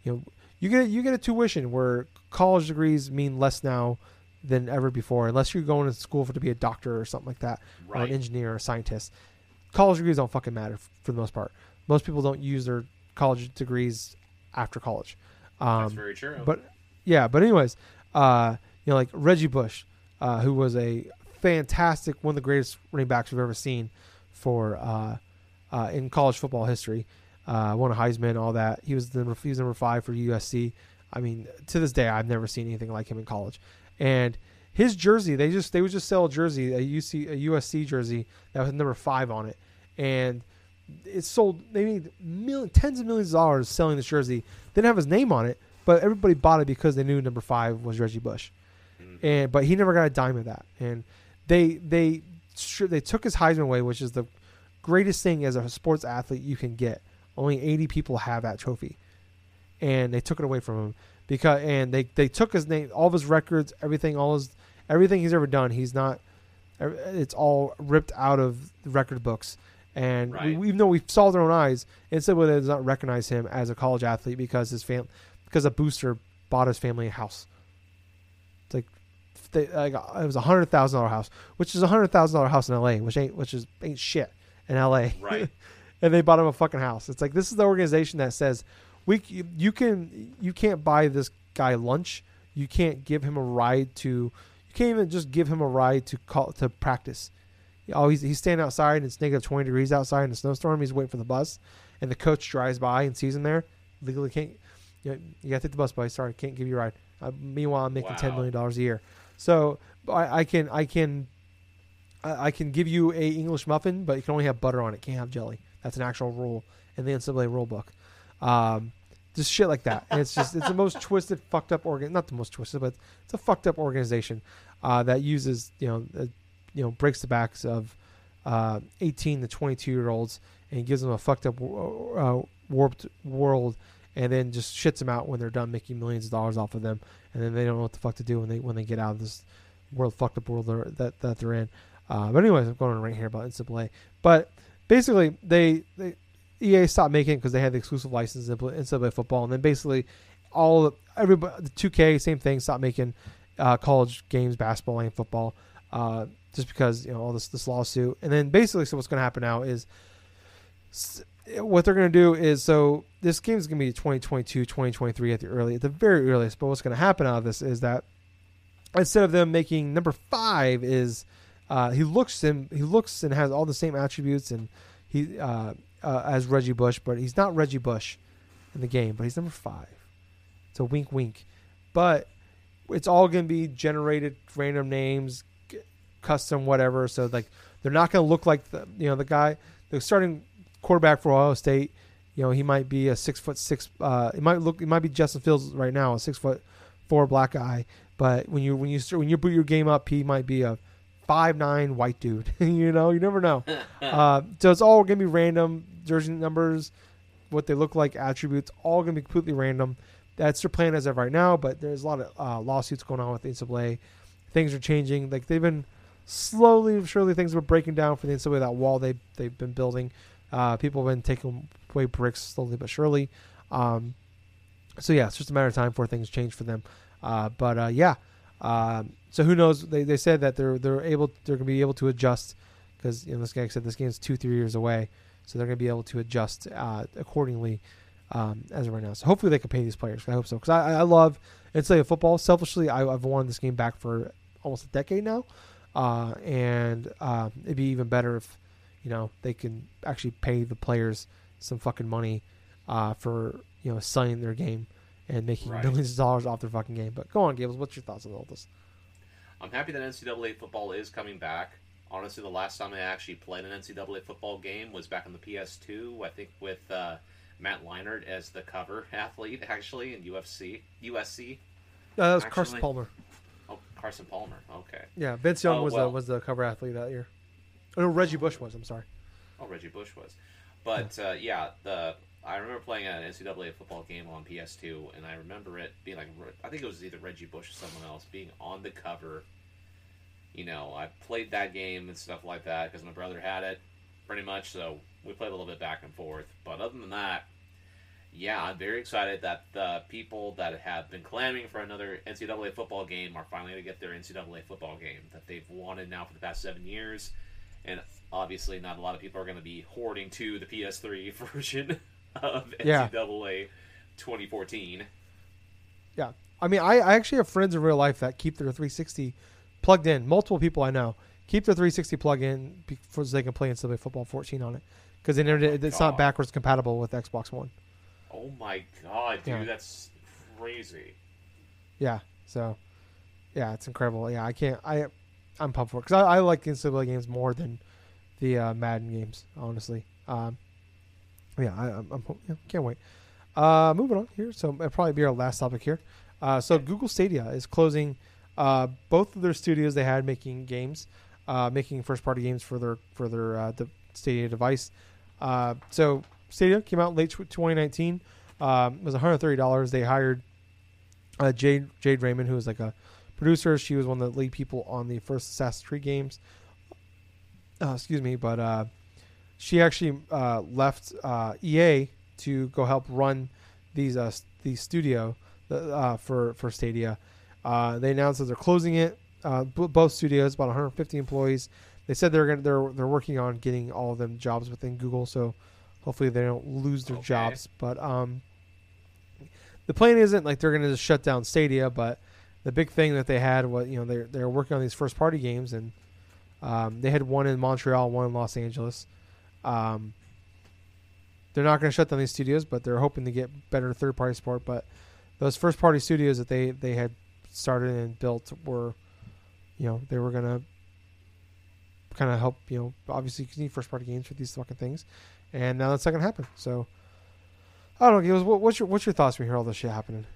Speaker 1: you know you get you get a tuition where college degrees mean less now than ever before, unless you're going to school for to be a doctor or something like that, right. or an engineer or a scientist. College degrees don't fucking matter for the most part. Most people don't use their college degrees after college.
Speaker 2: Um, That's very true.
Speaker 1: But yeah, but anyways, uh, you know, like Reggie Bush, uh, who was a fantastic, one of the greatest running backs we've ever seen for uh, uh in college football history. Uh, won a Heisman, all that. He was number he was number five for USC. I mean, to this day, I've never seen anything like him in college and his jersey they just they would just sell a jersey a UC a USC jersey that had number five on it, and it sold they made million, tens of millions of dollars selling this jersey. Didn't have his name on it, but everybody bought it because they knew number five was Reggie Bush, mm-hmm. and but he never got a dime of that, and they they they took his Heisman away, which is the greatest thing as a sports athlete you can get. Only 80 people have that trophy, and they took it away from him because and they they took his name, all of his records, everything, all his everything he's ever done. He's not. It's all ripped out of the record books, and right. we, even though we saw with our own eyes, NCAA does not recognize him as a college athlete because his fam, because a booster bought his family a house. They, like it was a hundred thousand dollar house, which is a hundred thousand dollar house in L.A., which ain't which is ain't shit in L.A.
Speaker 2: Right.
Speaker 1: and they bought him a fucking house. It's like this is the organization that says we you can you can't buy this guy lunch. You can't give him a ride to. You can't even just give him a ride to call to practice. Oh, he's he's standing outside and it's negative twenty degrees outside in a snowstorm. He's waiting for the bus, and the coach drives by and sees him there. Legally can't. You, know, you got to take the bus, buddy. Sorry, can't give you a ride. Uh, meanwhile, I'm making wow. ten million dollars a year, so I, I can I can I, can give you a English muffin, but you can only have butter on it. Can't have jelly. That's an actual rule in the NCAA rule book. Um, just shit like that. And it's just it's the most twisted, fucked up organ. Not the most twisted, but it's a fucked up organization uh, that uses you know uh, you know breaks the backs of uh, 18 to 22 year olds and gives them a fucked up uh, warped world, and then just shits them out when they're done making millions of dollars off of them, and then they don't know what the fuck to do when they when they get out of this world fucked up world that that they're in. Uh, but anyways, I'm going on right here about NCAA. But basically, they, they EA stopped making because they had the exclusive license in NCAA football, and then basically all everybody, the 2K, same thing, stopped making uh, college games, basketball and football. uh, just because you know all this this lawsuit. And then basically, so what's going to happen now is what they're going to do is so this game is going to be 2022, 2023 at the early, at the very earliest. But what's going to happen out of this is that instead of them making number five is uh, he looks and he looks and has all the same attributes and he uh, uh, as Reggie Bush, but he's not Reggie Bush in the game, but he's number five. So wink, wink. But it's all going to be generated random names, custom whatever. So like they're not going to look like the you know the guy the starting quarterback for Ohio State. You know he might be a six foot six. Uh, it might look it might be Justin Fields right now, a six foot four black guy. But when you when you when you boot your game up, he might be a five nine white dude. you know you never know. uh, so it's all going to be random jersey numbers, what they look like, attributes, all going to be completely random. That's their plan as of right now, but there's a lot of uh, lawsuits going on with the NCAA. Things are changing. Like they've been slowly, surely, things were breaking down for the NCAA. That wall they they've been building. Uh, people have been taking away bricks slowly but surely. Um, so yeah, it's just a matter of time before things change for them. Uh, but uh, yeah, um, so who knows? They, they said that they're they're able they're gonna be able to adjust because you know this guy said this game's two three years away, so they're gonna be able to adjust uh, accordingly um, as of right now. So hopefully they can pay these players. I hope so because I, I love NCAA football. Selfishly, I, I've wanted this game back for almost a decade now, uh, and uh, it'd be even better if you know they can actually pay the players some fucking money uh, for you know selling their game and making
Speaker 2: Right.
Speaker 1: millions of dollars off their fucking game. But go on, Gables. What's your thoughts on all this?
Speaker 2: I'm happy that NCAA football is coming back. Honestly, the last time I actually played an NCAA football game was back on the PS2. I think with uh, Matt Leinart as the cover athlete, actually in UFC, USC.
Speaker 1: Uh, that was Carson Palmer.
Speaker 2: Oh, Carson Palmer. Okay.
Speaker 1: Yeah, Vince Young
Speaker 2: Oh,
Speaker 1: was
Speaker 2: well.
Speaker 1: the was the cover athlete that year. Oh, no, Reggie Bush was. I'm sorry.
Speaker 2: Oh, Reggie Bush was. But uh, yeah, the I remember playing an NCAA football game on PS2, and I remember it being like I think it was either Reggie Bush or someone else being on the cover. You know, I played that game and stuff like that because my brother had it, pretty much. So we played a little bit back and forth. But other than that, yeah, I'm very excited that the people that have been clamoring for another NCAA football game are finally going to get their NCAA football game that they've wanted now for the past seven years. And obviously, not a lot of people are going to be hoarding to the PS3 version of
Speaker 1: Yeah.
Speaker 2: NCAA 2014.
Speaker 1: Yeah, I mean, I, I actually have friends in real life that keep their 360 plugged in. Multiple people I know keep their 360 plugged in before they can play NCAA Football 14 on it because
Speaker 2: Oh
Speaker 1: it's not backwards compatible with Xbox One.
Speaker 2: Oh my god, dude,
Speaker 1: Yeah.
Speaker 2: that's crazy.
Speaker 1: Yeah, so yeah, it's incredible. Yeah, I can't. I I'm pumped for it because I, I like the NCAA games more than the uh, Madden games, honestly. Um, yeah, I, I'm, I'm yeah, can't wait. Uh, moving on here, so it'll probably be our last topic here. Uh, so Google Stadia is closing uh, both of their studios they had making games, uh, making first party games for their for their uh, the Stadia device. Uh, so Stadia came out late 2019. Um, it was 130 dollars. They hired uh, Jade Jade Raymond, who was like a producer. She was one of the lead people on the first Assassin's Creed games. Uh, excuse me, but uh, she actually uh, left uh, EA to go help run these uh, the studio uh, for for Stadia. Uh, they announced that they're closing it. Uh, b- both studios, about 150 employees. They said they're gonna they're they're working on getting all of them jobs within Google. So hopefully they don't lose their
Speaker 2: Okay.
Speaker 1: jobs. But um, the plan isn't like they're going to just shut down Stadia, but the big thing that they had was you know they're they're working on these first party games and um, they had one in Montreal, one in Los Angeles. Um, they're not going to shut down these studios, but they're hoping to get better third party support. But those first party studios that they they had started and built were, you know, they were going to kind of help. You know, obviously you need first party games for these fucking things, and now that's not going to happen. So. I don't know. What's your what's your thoughts when you hear all this shit happening?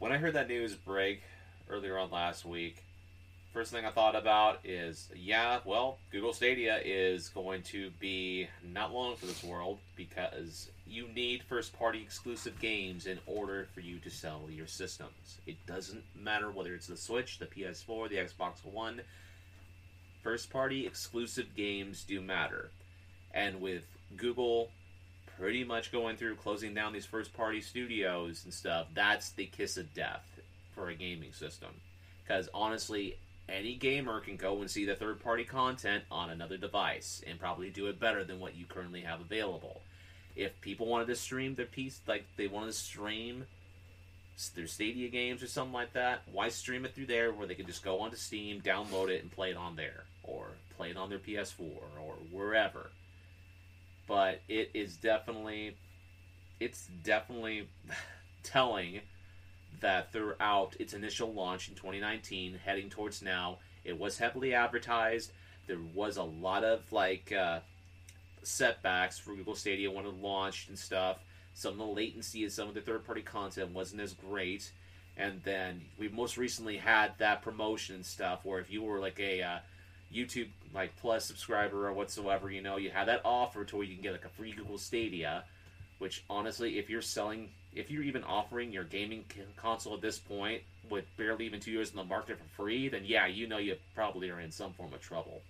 Speaker 2: When I heard that news break earlier on last week, first thing I thought about is, yeah, well, Google Stadia is going to be not long for this world because you need first party exclusive games in order for you to sell your systems. It doesn't matter whether it's the Switch, the PS4, the Xbox One. First party exclusive games do matter. And with Google pretty much going through closing down these first party studios and stuff, that's the kiss of death for a gaming system. Because honestly, any gamer can go and see the third party content on another device and probably do it better than what you currently have available. If people wanted to stream their piece, like they wanted to stream their Stadia games or something like that, why stream it through there where they can just go onto Steam, download it, and play it on there, or play it on their PS4 or wherever. But it is definitely, it's definitely telling that throughout its initial launch in 2019, heading towards now, it was heavily advertised. There was a lot of like uh, setbacks for Google Stadia when it launched and stuff. Some of the latency of some of the third-party content wasn't as great. And then we most recently had that promotion and stuff where if you were like a uh, YouTube like Plus subscriber or whatsoever, you know, you had that offer to where you can get like a free Google Stadia. Which honestly, if you're selling if you're even offering your gaming console at this point with barely even two years in the market for free, then yeah, you know you probably are in some form of trouble.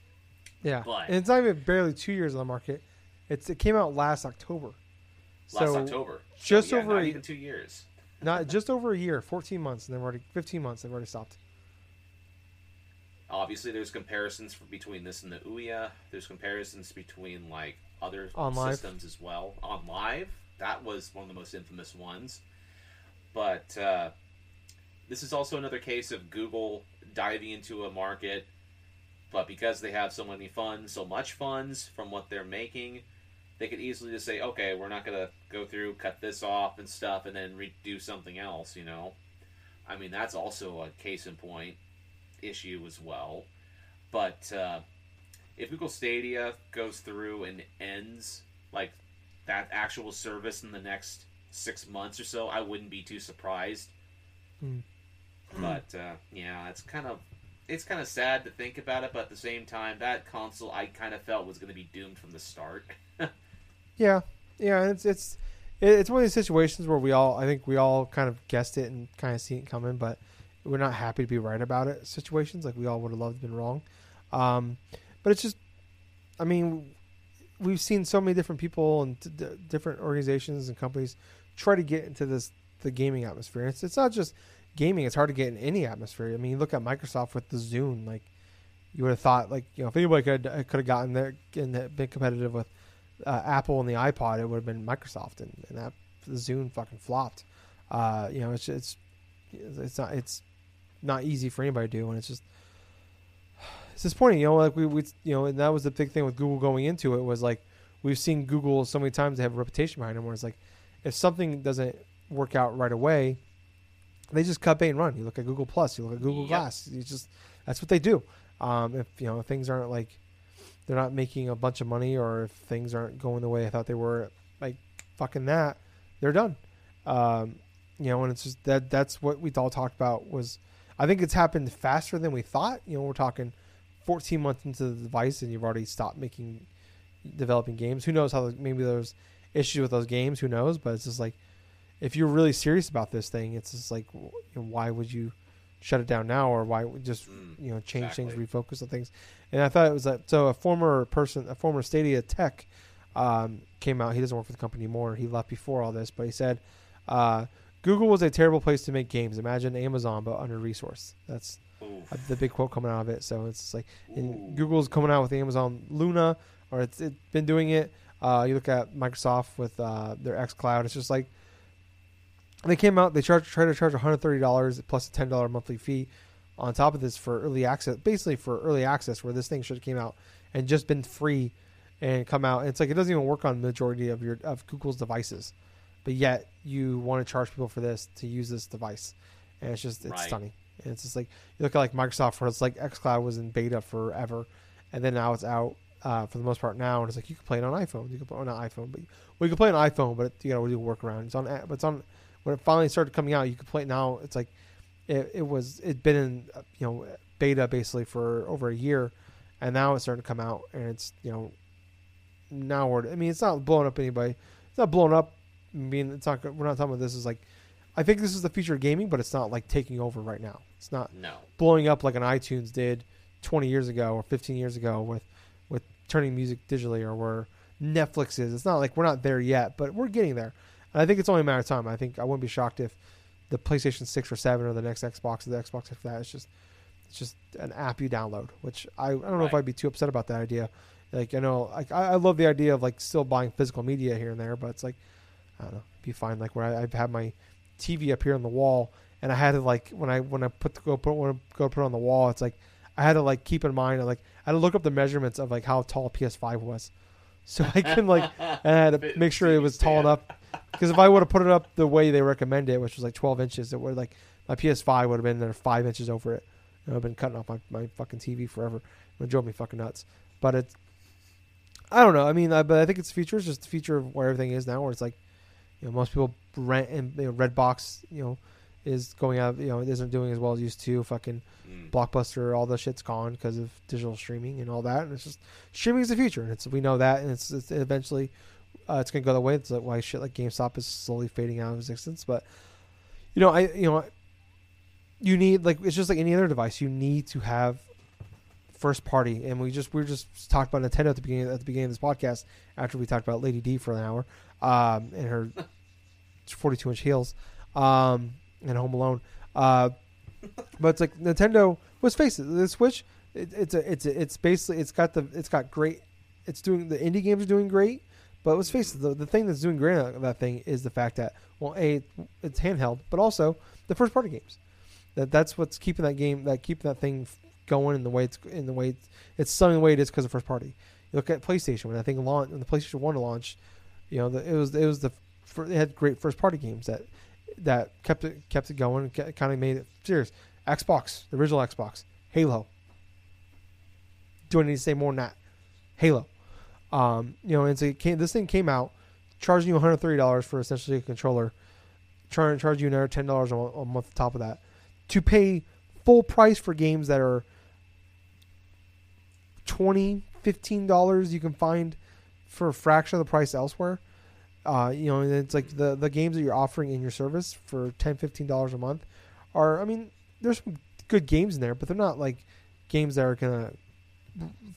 Speaker 1: Yeah, but, and it's not even barely two years on the market. It's it came out last October.
Speaker 2: Last so October,
Speaker 1: just
Speaker 2: so, yeah,
Speaker 1: over
Speaker 2: a, even two years.
Speaker 1: not just over a year, fourteen months, and they've already fifteen months. They've already stopped.
Speaker 2: Obviously, there's comparisons for, between this and the Ouya. There's comparisons between like other
Speaker 1: on
Speaker 2: systems as well. OnLive, that was one of the most infamous ones. But uh, this is also another case of Google diving into a market, but because they have so many funds, so much funds from what they're making, they could easily just say, okay, we're not going to go through, cut this off and stuff, and then redo something else, you know? I mean, that's also a case in point issue as well. But uh, if Google Stadia goes through and ends, like that actual service in the next six months or so, I wouldn't be too surprised. Mm. But uh, yeah, it's kind of it's kind of sad to think about it, but at the same time, that console I kind of felt was going to be doomed from the start.
Speaker 1: yeah, yeah, it's it's it's one of these situations where we all I think we all kind of guessed it and kind of seen it coming, but we're not happy to be right about it. Situations like we all would have loved to been wrong, um, but it's just, I mean, we've seen so many different people and t- different organizations and companies try to get into this the gaming atmosphere. It's it's not just gaming; it's hard to get in any atmosphere. I mean, you look at Microsoft with the Zune. Like, you would have thought, like you know, if anybody could uh, could have gotten there and been competitive with uh, Apple and the iPod, it would have been Microsoft, and, and that the Zune fucking flopped. Uh, you know, it's it's it's not it's not easy for anybody to do, and it's just it's disappointing. You know, like we, we, you know, and that was the big thing with Google going into it was like we've seen Google so many times they have a reputation behind them where it's like if something doesn't work out right away, they just cut bait and run. You look at Google Plus, you look at Google yep. Glass. You just that's what they do. Um, if you know things aren't like they're not making a bunch of money, or if things aren't going the way I thought they were, like fucking that, they're done. Um, you know, and it's just that that's what we all talked about was. I think it's happened faster than we thought. You know, we're talking 14 months into the device and you've already stopped making developing games. Who knows how maybe there's issues with those games? Who knows? But it's just like if you're really serious about this thing, it's just like you know, why would you shut it down now or why just mm, you know change exactly. things, refocus on things? And I thought it was that so a former person, a former Stadia tech, um, came out. He doesn't work for the company anymore. He left before all this, but he said. Uh, Google was a terrible place to make games. Imagine Amazon, but under resourced. That's. The big quote coming out of it. So it's like Google's coming out with the Amazon Luna, or it's, it's been doing it. Uh, you look at Microsoft with uh, their X Cloud. It's just like they came out. They charge try to charge one hundred thirty dollars plus a ten dollar monthly fee on top of this for early access. Basically for early access, where this thing should have came out and just been free and come out. And it's like it doesn't even work on majority of your of Google's devices, but yet you want to charge people for this to use this device, and it's just it's right. stunning. And it's just like you look at like Microsoft, where it's like XCloud was in beta forever, and then now it's out uh, for the most part now, and it's like you can play it on iPhone. You can play on iPhone, but well, you can play on iPhone, but it, you got to do workaround. It's on, but it's on when it finally started coming out. You can play it now. It's like it, it was it'd been in you know beta basically for over a year, and now it's starting to come out, and it's you know now we're I mean it's not blowing up anybody. It's not blowing up. I mean it's not we're not talking about this is like I think this is the future of gaming, but it's not like taking over right now. It's not
Speaker 2: no.
Speaker 1: blowing up like an iTunes did 20 years ago or 15 years ago with with turning music digitally or where Netflix is. It's not like we're not there yet, but we're getting there. And I think it's only a matter of time. I think I wouldn't be shocked if the PlayStation 6 or 7 or the next Xbox or the Xbox after that is just It's just an app you download, which I, I don't know if I'd be too upset about that idea. Like I know, like I, I love the idea of like still buying physical media here and there, but it's like I don't know, be fine. Like where I, I've had my TV up here on the wall, and I had to like when I when I put the GoPro when I go put it on the wall, it's like I had to like keep in mind like I had to look up the measurements of like how tall PS5 was, so I can like and I had to make sure it was tall enough because if I would have put it up the way they recommend it, which was like 12 inches, it would like my PS5 would have been there five inches over it. And I've been cutting off my, my fucking TV forever. It would drove me fucking nuts. But it's I don't know. I mean, I, but I think it's features just the feature of where everything is now, where it's like you know most people rent and you know, Redbox you know is going out you know it isn't doing as well as used to. Fucking
Speaker 2: Mm.
Speaker 1: Blockbuster, all the shit's gone because of digital streaming and all that. And it's just streaming is the future, and it's we know that, and it's, it's eventually uh, it's gonna go that way. It's like why shit like GameStop is slowly fading out of existence. But you know, I you know, you need like it's just like any other device. You need to have first party, and we just we just talked about Nintendo at the beginning at the beginning of this podcast after we talked about Lady D for an hour um, and her 42 inch heels um, and Home Alone. Uh, but it's like Nintendo. Let's face it, the Switch. It, it's a, it's a, it's basically it's got the it's got great. It's doing the indie games are doing great, but let's face it, the, the thing that's doing great about that thing is the fact that well, a it's handheld, but also the first party games. That that's what's keeping that game that keeping that thing going in the way it's in the way it's, it's selling the way it is because of first party. You look at PlayStation when I think launch when the PlayStation One launched, you know the, it was it was the it had great first party games that that kept it kept it going kind of made it serious. Xbox, the original Xbox, Halo. Do I need to say more than that? Halo. Um, you know, and so came, this thing came out, charging you one hundred thirty dollars for essentially a controller, trying to charge you another ten dollars a month on top of that, to pay full price for games that are 20 15 dollars you can find for a fraction of the price elsewhere uh, you know it's like the the games that you're offering in your service for 10 15 dollars a month are i mean there's some good games in there but they're not like games that are gonna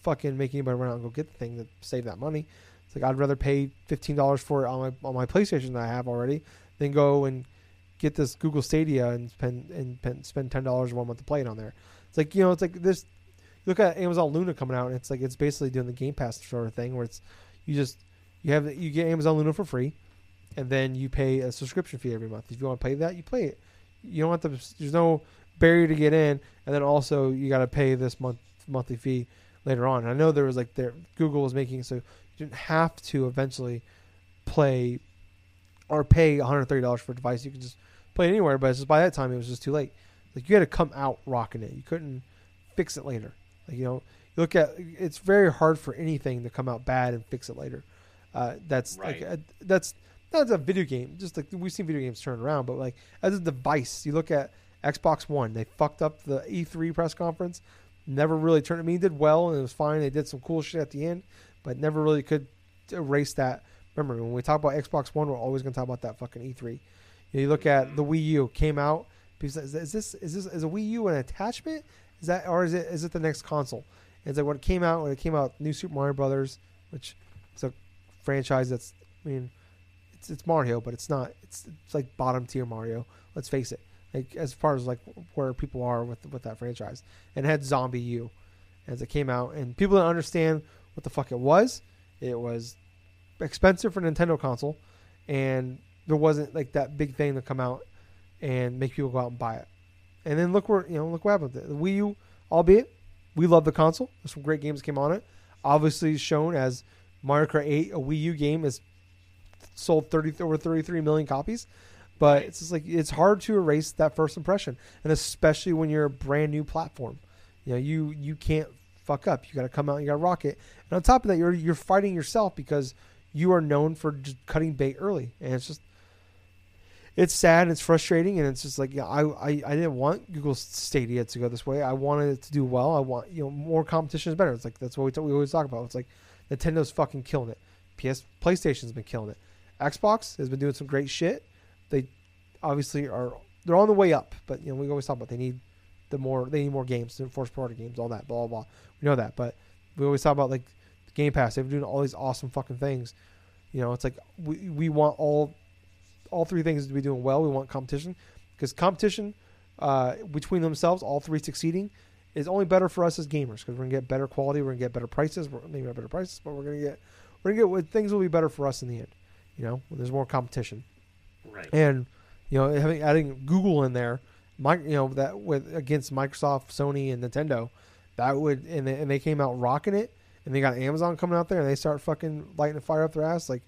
Speaker 1: fucking make anybody run out and go get the thing to save that money. It's like i'd rather pay 15 dollars for it on my on my playstation that i have already than go and get this google stadia and spend and spend 10 dollars one month to play it on there. It's like you know it's like this look at Amazon Luna coming out, and it's like it's basically doing the Game Pass sort of thing, where it's you just you have you get Amazon Luna for free, and then you pay a subscription fee every month. If you want to pay that, you play it. You don't have to. There's no barrier to get in, and then also you got to pay this month monthly fee later on. I know there was like there Google was making so you didn't have to eventually play or pay 130 dollars for a device. You could just play it anywhere, but just by that time it was just too late. Like you had to come out rocking it. You couldn't fix it later. Like you know, you look at it's very hard for anything to come out bad and fix it later. Uh, that's like
Speaker 2: Right.
Speaker 1: a, that's that's a video game. Just like we've seen video games turn around, but like as a device, you look at Xbox One. They fucked up the E3 press conference. Never really turned. I mean, did well and it was fine. They did some cool shit at the end, but never really could erase that. Remember, when we talk about Xbox One, we're always going to talk about that fucking E3. You, look at the Wii U came out. Is this is this is a Wii U an attachment? Is that or is it is it the next console? It's like when it came out when it came out, New Super Mario Brothers, which is a franchise that's I mean, it's it's Mario, but it's not. It's it's like bottom tier Mario. Let's face it. Like as far as like where people are with with that franchise, and had ZombiU, as it came out, and people didn't understand what the fuck it was. It was expensive for Nintendo console, and there wasn't like that big thing to come out and make people go out and buy it. And then look where you know look what happened. with it. The Wii U, albeit we love the console. There's some great games came on it. Obviously shown as Mario Kart 8, a Wii U game, is sold 30 over 33 million copies. But it's just like it's hard to erase that first impression, and especially when you're a brand new platform. You know, you you can't fuck up. You got to come out. You got to rock it. And on top of that, you're you're fighting yourself because you are known for just cutting bait early, and it's just it's sad and it's frustrating and it's just like yeah, I, I I didn't want Google Stadia to go this way. I wanted it to do well. I want you know more competition is better. It's like that's what we, we always talk about. It's like Nintendo's fucking killing it. PS PlayStation's been killing it. Xbox has been doing some great shit. They obviously are they're on the way up, but you know we always talk about they need the more they need more games, the first games, all that, blah blah blah. We know that, but we always talk about like Game Pass. They've been doing all these awesome fucking things. You know, it's like we we want all all three things to be doing well. We want competition because competition uh, between themselves, all three succeeding, is only better for us as gamers because we're gonna get better quality, we're gonna get better prices, we're maybe not better prices, but we're gonna get we're gonna get things will be better for us in the end. You know, when there's more competition.
Speaker 2: Right.
Speaker 1: And you know, having adding Google in there, my you know that with against Microsoft, Sony, and Nintendo, that would and they, and they came out rocking it, and they got Amazon coming out there, and they start fucking lighting the fire up their ass. Like,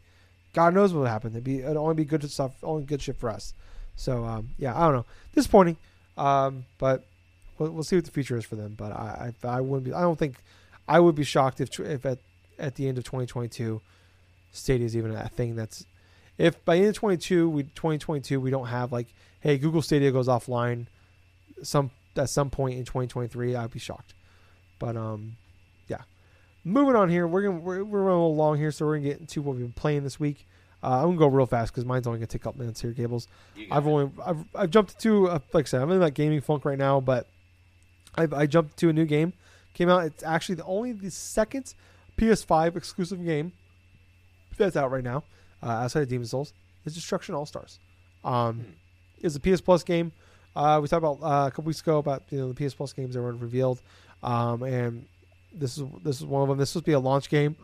Speaker 1: God knows what would happen. It'd be it'd only be good stuff, only good shit for us. So um, yeah, I don't know, disappointing, um, but we'll, we'll see what the future is for them. But I I, I wouldn't be. I don't think I would be shocked if if at at the end of 2022, Stadia is even a thing that's if by the end of 22 we 2022 we don't have like hey google stadia goes offline some at some point in 2023 i'd be shocked but um yeah moving on here we're gonna we're, we're running along here so we're gonna get into what we've been playing this week uh, i'm gonna go real fast because mine's only gonna take a couple minutes here gables i've
Speaker 2: it.
Speaker 1: only I've, I've jumped to uh, like i said i'm in that gaming funk right now but I've, i jumped to a new game came out it's actually the only the second ps5 exclusive game that's out right now uh, outside of Demon's Souls is Destruction All Stars. Um,
Speaker 2: Hmm.
Speaker 1: It's a PS Plus game. Uh, we talked about uh, a couple weeks ago about you know the PS Plus games that were revealed, um, and this is this is one of them. This was supposed to be a launch game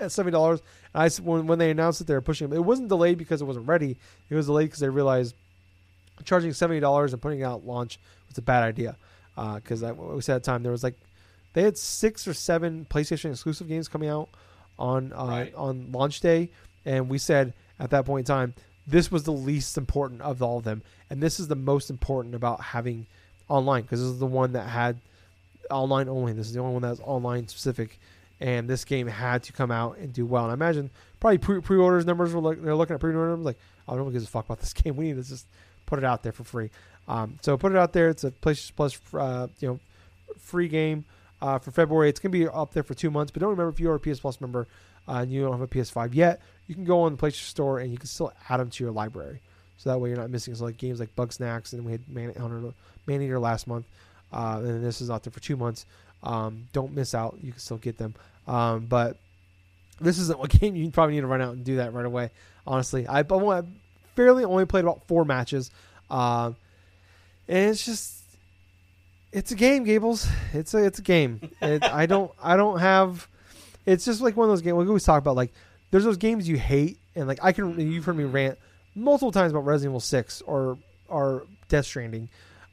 Speaker 1: at seventy dollars. And I when when they announced that they were pushing it, it wasn't delayed because it wasn't ready. It was delayed because they realized charging seventy dollars and putting out launch was a bad idea. Because I we said at the time there was like they had six or seven PlayStation exclusive games coming out on uh,
Speaker 2: Right.
Speaker 1: on launch day, and we said at that point in time this was the least important of all of them, and this is the most important about having online because this is the one that had online only. This is the only one that was online specific, and this game had to come out and do well. And I imagine probably pre- pre-orders numbers were like they're looking at pre-order numbers like, oh, no one gives a fuck about this game. We need to just put it out there for free. Um, so put it out there. It's a PlayStation Plus, uh, you know, free game uh, for February. It's gonna be up there for two months. But don't remember if you're a PS Plus member uh, and you don't have a PS5 yet, you can go on the PlayStation Store and you can still add them to your library. So that way you're not missing so like games like Bugsnax and we had Man Hunter, Man Eater last month, uh, and this is out there for two months. Um, don't miss out. You can still get them. Um, but this isn't a game you probably need to run out and do that right away. Honestly, I I fairly only played about four matches, and it's just it's a game, Gables. It's a it's a game. It, I don't I don't have. It's just like one of those games. We always talk about like there's those games you hate, and like I can you've heard me rant multiple times about Resident Evil Six or or Death Stranding.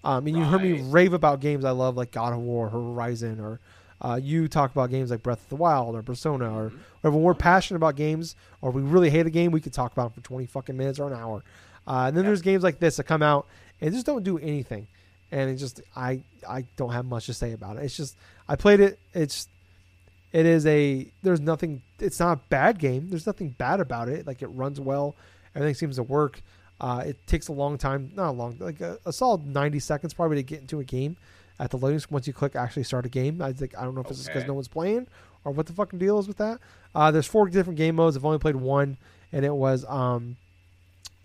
Speaker 1: Um, and you've heard me rave about games I love like God of War, Horizon, or uh, you talk about games like Breath of the Wild or Persona, or,
Speaker 2: Mhm.
Speaker 1: or when we're passionate about games or we really hate a game, we could talk about it for 20 fucking minutes or an hour. Uh, and then
Speaker 2: Yep.
Speaker 1: there's games like this that come out and just don't do anything. And it just I I don't have much to say about it. It's just I played it. It's it is a there's nothing. It's not a bad game. There's nothing bad about it. Like it runs well. Everything seems to work. Uh, it takes a long time, not a long, like a, a solid 90 seconds probably to get into a game at the loading. Once you click actually start a game, I think I don't know if it's because no one's playing or what the fucking deal is with that. Uh, there's four different game modes. I've only played one, and it was um,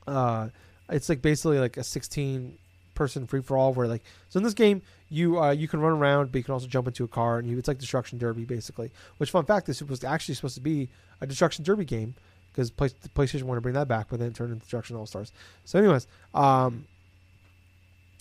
Speaker 1: uh, it's like basically like a 16 person free for all where like so in this game you uh, you can run around but you can also jump into a car and you it's like destruction derby basically which fun fact this was actually supposed to be a destruction derby game because Play, PlayStation wanted to bring that back but then it turned into destruction all stars so anyways um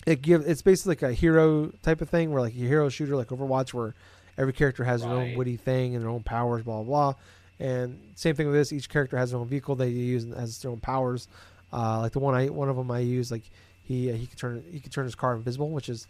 Speaker 1: it give it's basically like a hero type of thing where like a hero shooter like Overwatch where every character has their own witty thing and their own powers blah blah blah. And same thing with this each character has their own vehicle they use and has their own powers uh, like the one I one of them I use like he uh, he can turn he can turn his car invisible, which is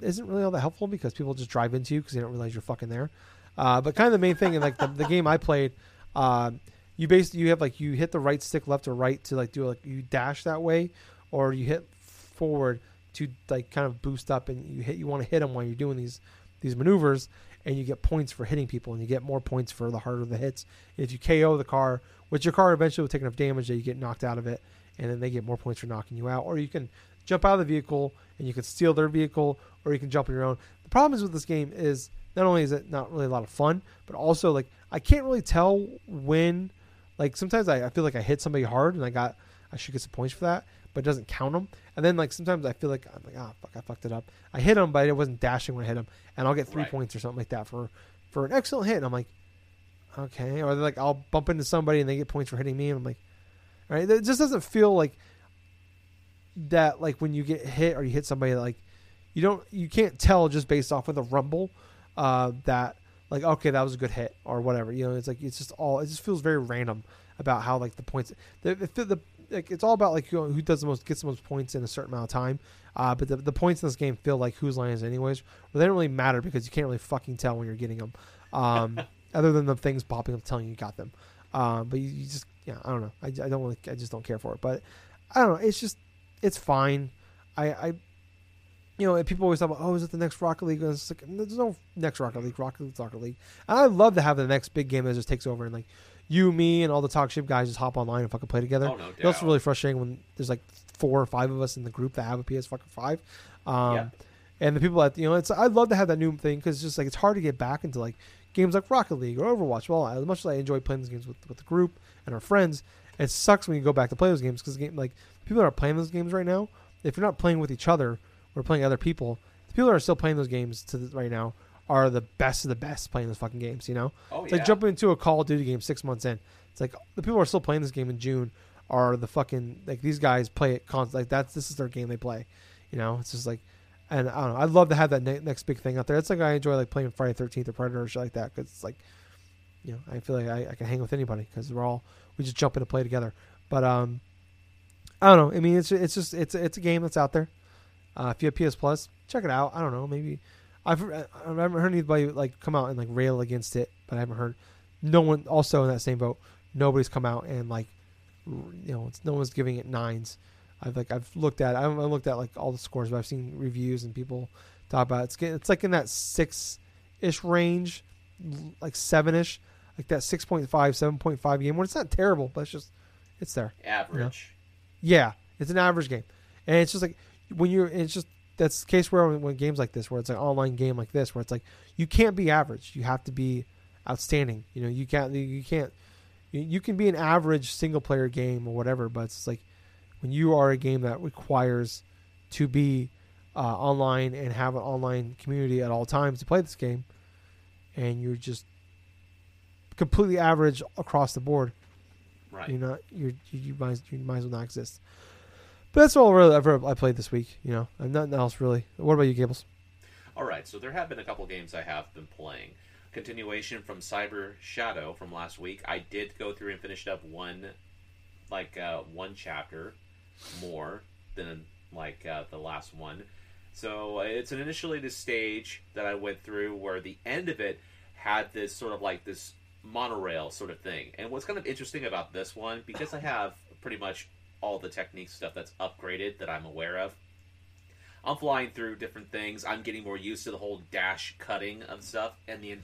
Speaker 1: isn't really all that helpful because people just drive into you because they don't realize you're fucking there. Uh, but kind of the main thing in like the, the game I played, uh, you basically you have like you hit the right stick left or right to like do like you dash that way, or you hit forward to like kind of boost up and you hit you want to hit them while you're doing these these maneuvers and you get points for hitting people and you get more points for the harder the hits. If you KO the car, which your car eventually will take enough damage that you get knocked out of it, and then they get more points for knocking you out. Or you can jump out of the vehicle and you can steal their vehicle, or you can jump on your own. The problem is with this game is not only is it not really a lot of fun, but also like I can't really tell when. Like sometimes I, I feel like I hit somebody hard and I got I should get some points for that, but it doesn't count them. And then like sometimes I feel like I'm like ah fuck I fucked it up. I hit him, but it wasn't dashing when I hit him, and I'll get three
Speaker 2: Right.
Speaker 1: points or something like that for for an excellent hit. And I'm like, okay, or they're like I'll bump into somebody and they get points for hitting me, and I'm like, right, it just doesn't feel like that. Like when you get hit or you hit somebody, like you don't you can't tell just based off of the rumble uh, that like okay that was a good hit or whatever. You know, it's like it's just all it just feels very random about how like the points the the, the like it's all about like who, who does the most gets the most points in a certain amount of time. Uh, but the, the points in this game feel like whose line is anyways. But they don't really matter because you can't really fucking tell when you're getting them. Um, other than the things popping up telling you you got them. Um, but you, you, just yeah, I don't know. I, I don't really I just don't care for it. But I don't know. It's just it's fine. I I you know people always talk about oh is it the next Rocket League? And it's like there's no next Rocket League. Rocket League, Rocket League. And I love to have the next big game that just takes over and like you, me, and all the talk ship guys just hop online and fucking play together.
Speaker 2: Oh, no
Speaker 1: It's also really frustrating when there's like four or five of us in the group that have a PS fucking five. Um,
Speaker 2: Yeah.
Speaker 1: And the people that you know, it's I'd love to have that new thing because it's just like it's hard to get back into like games like Rocket League or Overwatch. Well, as much as I enjoy playing these games with, with the group and our friends, it sucks when you go back to play those games because game like people that are playing those games right now, if you're not playing with each other or playing other people, the people that are still playing those games to the, right now are the best of the best playing those fucking games. You know,
Speaker 2: Oh
Speaker 1: it's
Speaker 2: yeah.
Speaker 1: like jumping into a Call of Duty game six months in. It's like the people who are still playing this game in June are the fucking like these guys play it constantly. Like that's this is their game they play. You know, it's just like, and I don't know. I'd love to have that ne- next big thing out there. It's like I enjoy like playing Friday Thirteenth or Predator or shit like that because it's like, you know, I feel like I, I can hang with anybody because we're all we just jump in and play together. But um, I don't know. I mean, it's it's just it's it's a game that's out there. Uh, if you have PS Plus, check it out. I don't know. Maybe I've I haven't heard anybody like come out and like rail against it, but I haven't heard no one also in that same boat. Nobody's come out and like you know, no one's giving it nines. I've like I've looked at I haven't looked at like all the scores, but I've seen reviews and people talk about it. it's get- it's like in that six ish range, like seven ish, like that 6.5, 7.5 game. When it's not terrible, but it's just it's there.
Speaker 2: average.
Speaker 1: Yeah, it's an average game, and it's just like when you're. It's just that's the case where when, when games like this, where it's an online game like this, where it's like you can't be average. You have to be outstanding. You know, you can't. You can't. You, you can be an average single player game or whatever, but it's like when you are a game that requires to be uh, online and have an online community at all times to play this game, and you're just completely average across the board.
Speaker 2: Right.
Speaker 1: You're not. You're, you you might you might as well not exist. But that's all really ever I played this week. You know, and nothing else really. What about you, Gables?
Speaker 2: All right, so there have been a couple games I have been playing. Continuation from Cyber Shadow from last week. I did go through and finished up one, like uh, one chapter more than like uh, the last one. So it's an initially this stage that I went through where the end of it had this sort of like this monorail sort of thing. And what's kind of interesting about this one, because I have pretty much all the technique stuff that's upgraded that I'm aware of, I'm flying through different things. I'm getting more used to the whole dash cutting of stuff, and the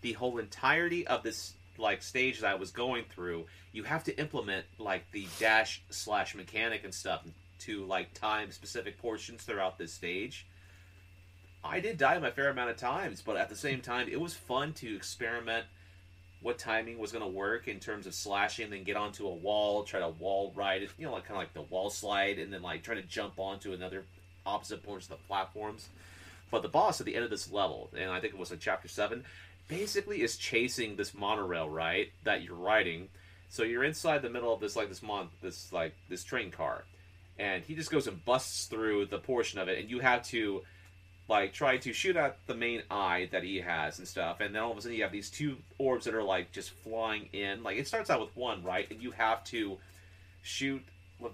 Speaker 2: the whole entirety of this like stage that I was going through. You have to implement like the dash slash mechanic and stuff to like time specific portions throughout this stage. I did die a fair amount of times, but at the same time, it was fun to experiment what timing was going to work in terms of slashing, then get onto a wall, try to wall ride you know, like kind of like the wall slide, and then like try to jump onto another opposite points of the platforms. But the boss at the end of this level, and I think it was in chapter seven, basically is chasing this monorail, right? That you're riding. So you're inside the middle of this like this mon this like this train car, and he just goes and busts through the portion of it, and you have to like try to shoot at the main eye that he has and stuff, and then all of a sudden you have these two orbs that are like just flying in. Like it starts out with one, right? And you have to shoot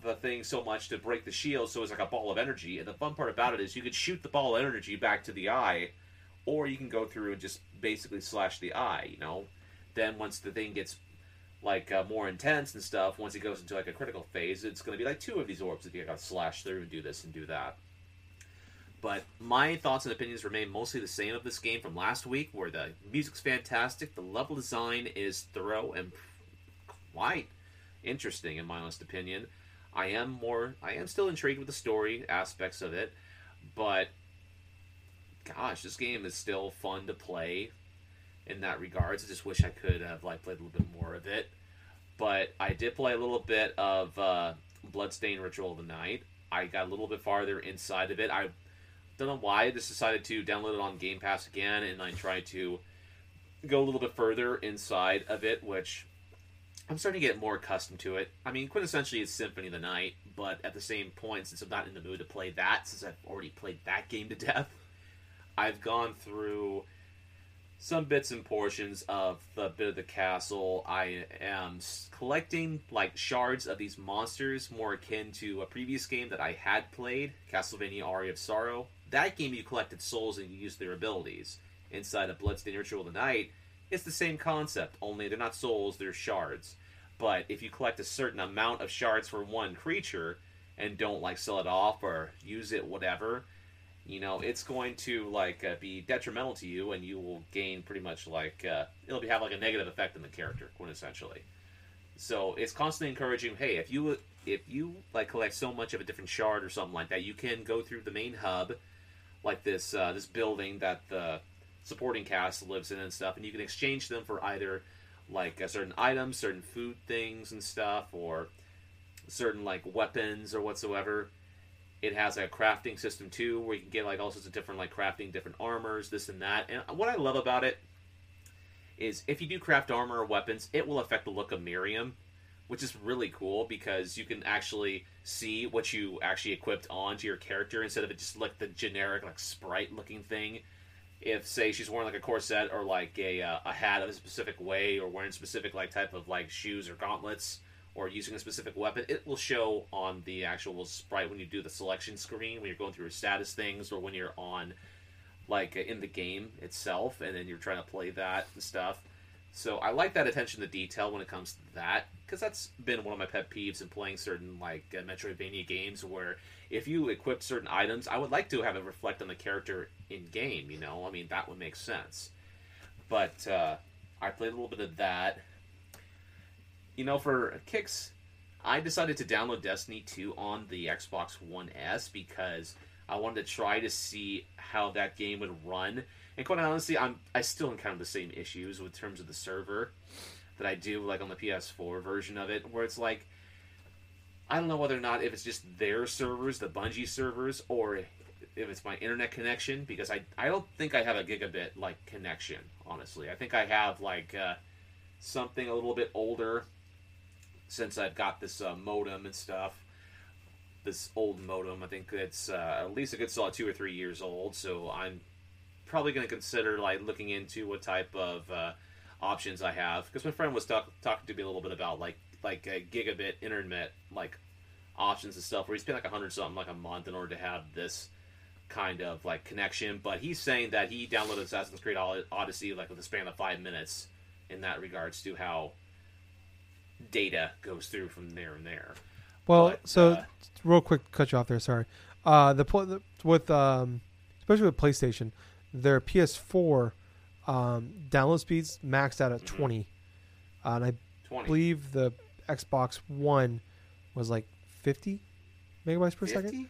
Speaker 2: the thing so much to break the shield, so it's like a ball of energy. And the fun part about it is you could shoot the ball of energy back to the eye, or you can go through and just basically slash the eye. You know, then once the thing gets like uh, more intense and stuff, once it goes into like a critical phase, it's going to be like two of these orbs that you got to slash through and do this and do that. But my thoughts and opinions remain mostly the same of this game from last week, where the music's fantastic, the level design is thorough and quite interesting, in my honest opinion. I am more, I am still intrigued with the story aspects of it, but gosh, this game is still fun to play in that regards. I just wish I could have like played a little bit more of it. But I did play a little bit of uh, Bloodstained Ritual of the Night. I got a little bit farther inside of it. I don't know why I just decided to download it on Game Pass again, and I tried to go a little bit further inside of it, which I'm starting to get more accustomed to it. I mean, quintessentially it's Symphony of the Night, but at the same point, since I'm not in the mood to play that, since I've already played that game to death, I've gone through some bits and portions of the bit of the castle. I am collecting like shards of these monsters, more akin to a previous game that I had played, Castlevania Aria of Sorrow. That game you collected souls and you used their abilities. Inside of Bloodstained Ritual of the Night, it's the same concept, only they're not souls, they're shards. But if you collect a certain amount of shards for one creature and don't like sell it off or use it, whatever, you know, it's going to like uh, be detrimental to you, and you will gain pretty much like uh, it'll be have like a negative effect on the character, quintessentially. So it's constantly encouraging. Hey, if you if you like collect so much of a different shard or something like that, you can go through the main hub, like this uh, this building that the supporting cast lives in and stuff, and you can exchange them for either like uh, certain items, certain food things and stuff, or certain like weapons or whatsoever. It has a crafting system too, where you can get like all sorts of different like crafting different armors, this and that. And what I love about it is if you do craft armor or weapons, it will affect the look of Miriam, which is really cool because you can actually see what you actually equipped onto your character instead of it just like the generic like sprite looking thing. If say she's wearing like a corset or like a uh, a hat of a specific way or wearing specific like type of like shoes or gauntlets or using a specific weapon, it will show on the actual sprite when you do the selection screen when you're going through your status things or when you're on like in the game itself and then you're trying to play that and stuff. So I like that attention to detail when it comes to that because that's been one of my pet peeves in playing certain like uh, Metroidvania games where if you equip certain items, I would like to have it reflect on the character in game. You know, I mean that would make sense. But uh, I played a little bit of that. You know, for kicks, I decided to download Destiny 2 on the Xbox One S because I wanted to try to see how that game would run. And quite honestly, I'm I still encounter the same issues with terms of the server that I do like on the PS4 version of it, where it's like I don't know whether or not if it's just their servers, the Bungie servers, or if it's my internet connection because I I don't think I have a gigabit like connection. Honestly, I think I have like uh, something a little bit older since I've got this uh, modem and stuff. This old modem, I think it's uh, at least a good solid two or three years old. So I'm probably going to consider like looking into what type of uh, options I have because my friend was talk- talking to me a little bit about like like a gigabit internet like options and stuff where he's paying like a hundred something like a month in order to have this kind of like connection. But he's saying that he downloaded Assassin's Creed Odyssey like with a span of five minutes in that regards to how data goes through from there and there.
Speaker 1: Well,
Speaker 2: But,
Speaker 1: so
Speaker 2: uh,
Speaker 1: real quick, cut you off there. Sorry. Uh, the, the with um, especially with PlayStation, their PS4 um, download speeds maxed out at
Speaker 2: Mhm.
Speaker 1: 20, uh, and I
Speaker 2: Twenty.
Speaker 1: believe the Xbox One was like 50 megabytes per second.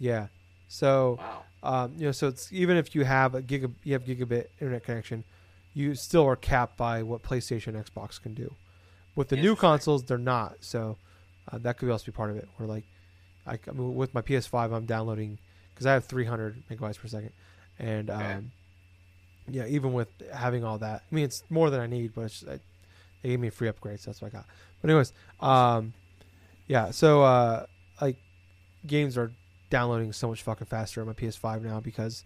Speaker 1: Yeah. So
Speaker 2: Wow.
Speaker 1: um, you know, so it's even if you have a giga, you have gigabit internet connection, you still are capped by what PlayStation, and Xbox can do. With the new consoles, they're not. So uh, that could also be part of it. Where like, I, I mean, with my PS5, I'm downloading because I have 300 megabytes per second, and
Speaker 2: Okay.
Speaker 1: um, yeah, even with having all that, I mean, it's more than I need, but it's, I, they gave me a free upgrade, so that's what I got. But anyways, um, yeah, so uh, like games are downloading so much fucking faster on my PS5 now because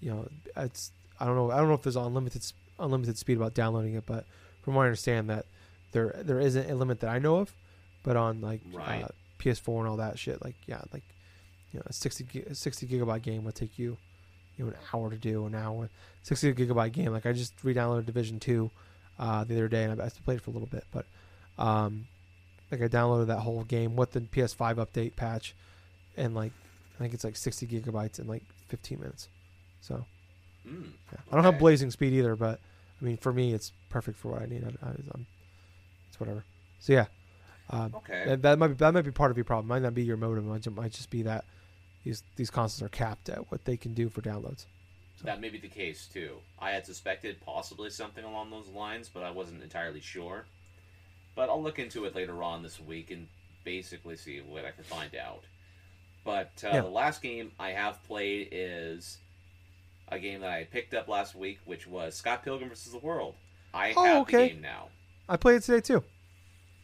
Speaker 1: you know it's I don't know I don't know if there's unlimited unlimited speed about downloading it, but from what I understand that there there isn't a limit that I know of, but on like
Speaker 2: Right.
Speaker 1: uh, PS4 and all that shit, like yeah, like you know a 60 a 60 gigabyte game would take you you know an hour to do an hour 60 gigabyte game. Like I just re-downloaded Division Two uh, the other day and I, I played it for a little bit, but um, like I downloaded that whole game with the PS5 update patch, and like I think it's like 60 gigabytes in like 15 minutes. So
Speaker 2: Mm.
Speaker 1: yeah. I don't have blazing speed either, but I mean for me it's perfect for what I need. I, I, it's whatever. So yeah, um,
Speaker 2: Okay.
Speaker 1: that, that might be that might be part of your problem. Might not be your modem. It might might just be that these these consoles are capped at what they can do for downloads.
Speaker 2: That may be the case too. I had suspected possibly something along those lines, but I wasn't entirely sure. But I'll look into it later on this week and basically see what I can find out. But uh,
Speaker 1: Yeah.
Speaker 2: the last game I have played is a game that I picked up last week, which was Scott Pilgrim vs. the World. I
Speaker 1: Oh,
Speaker 2: have
Speaker 1: okay.
Speaker 2: the game now.
Speaker 1: I played it today too.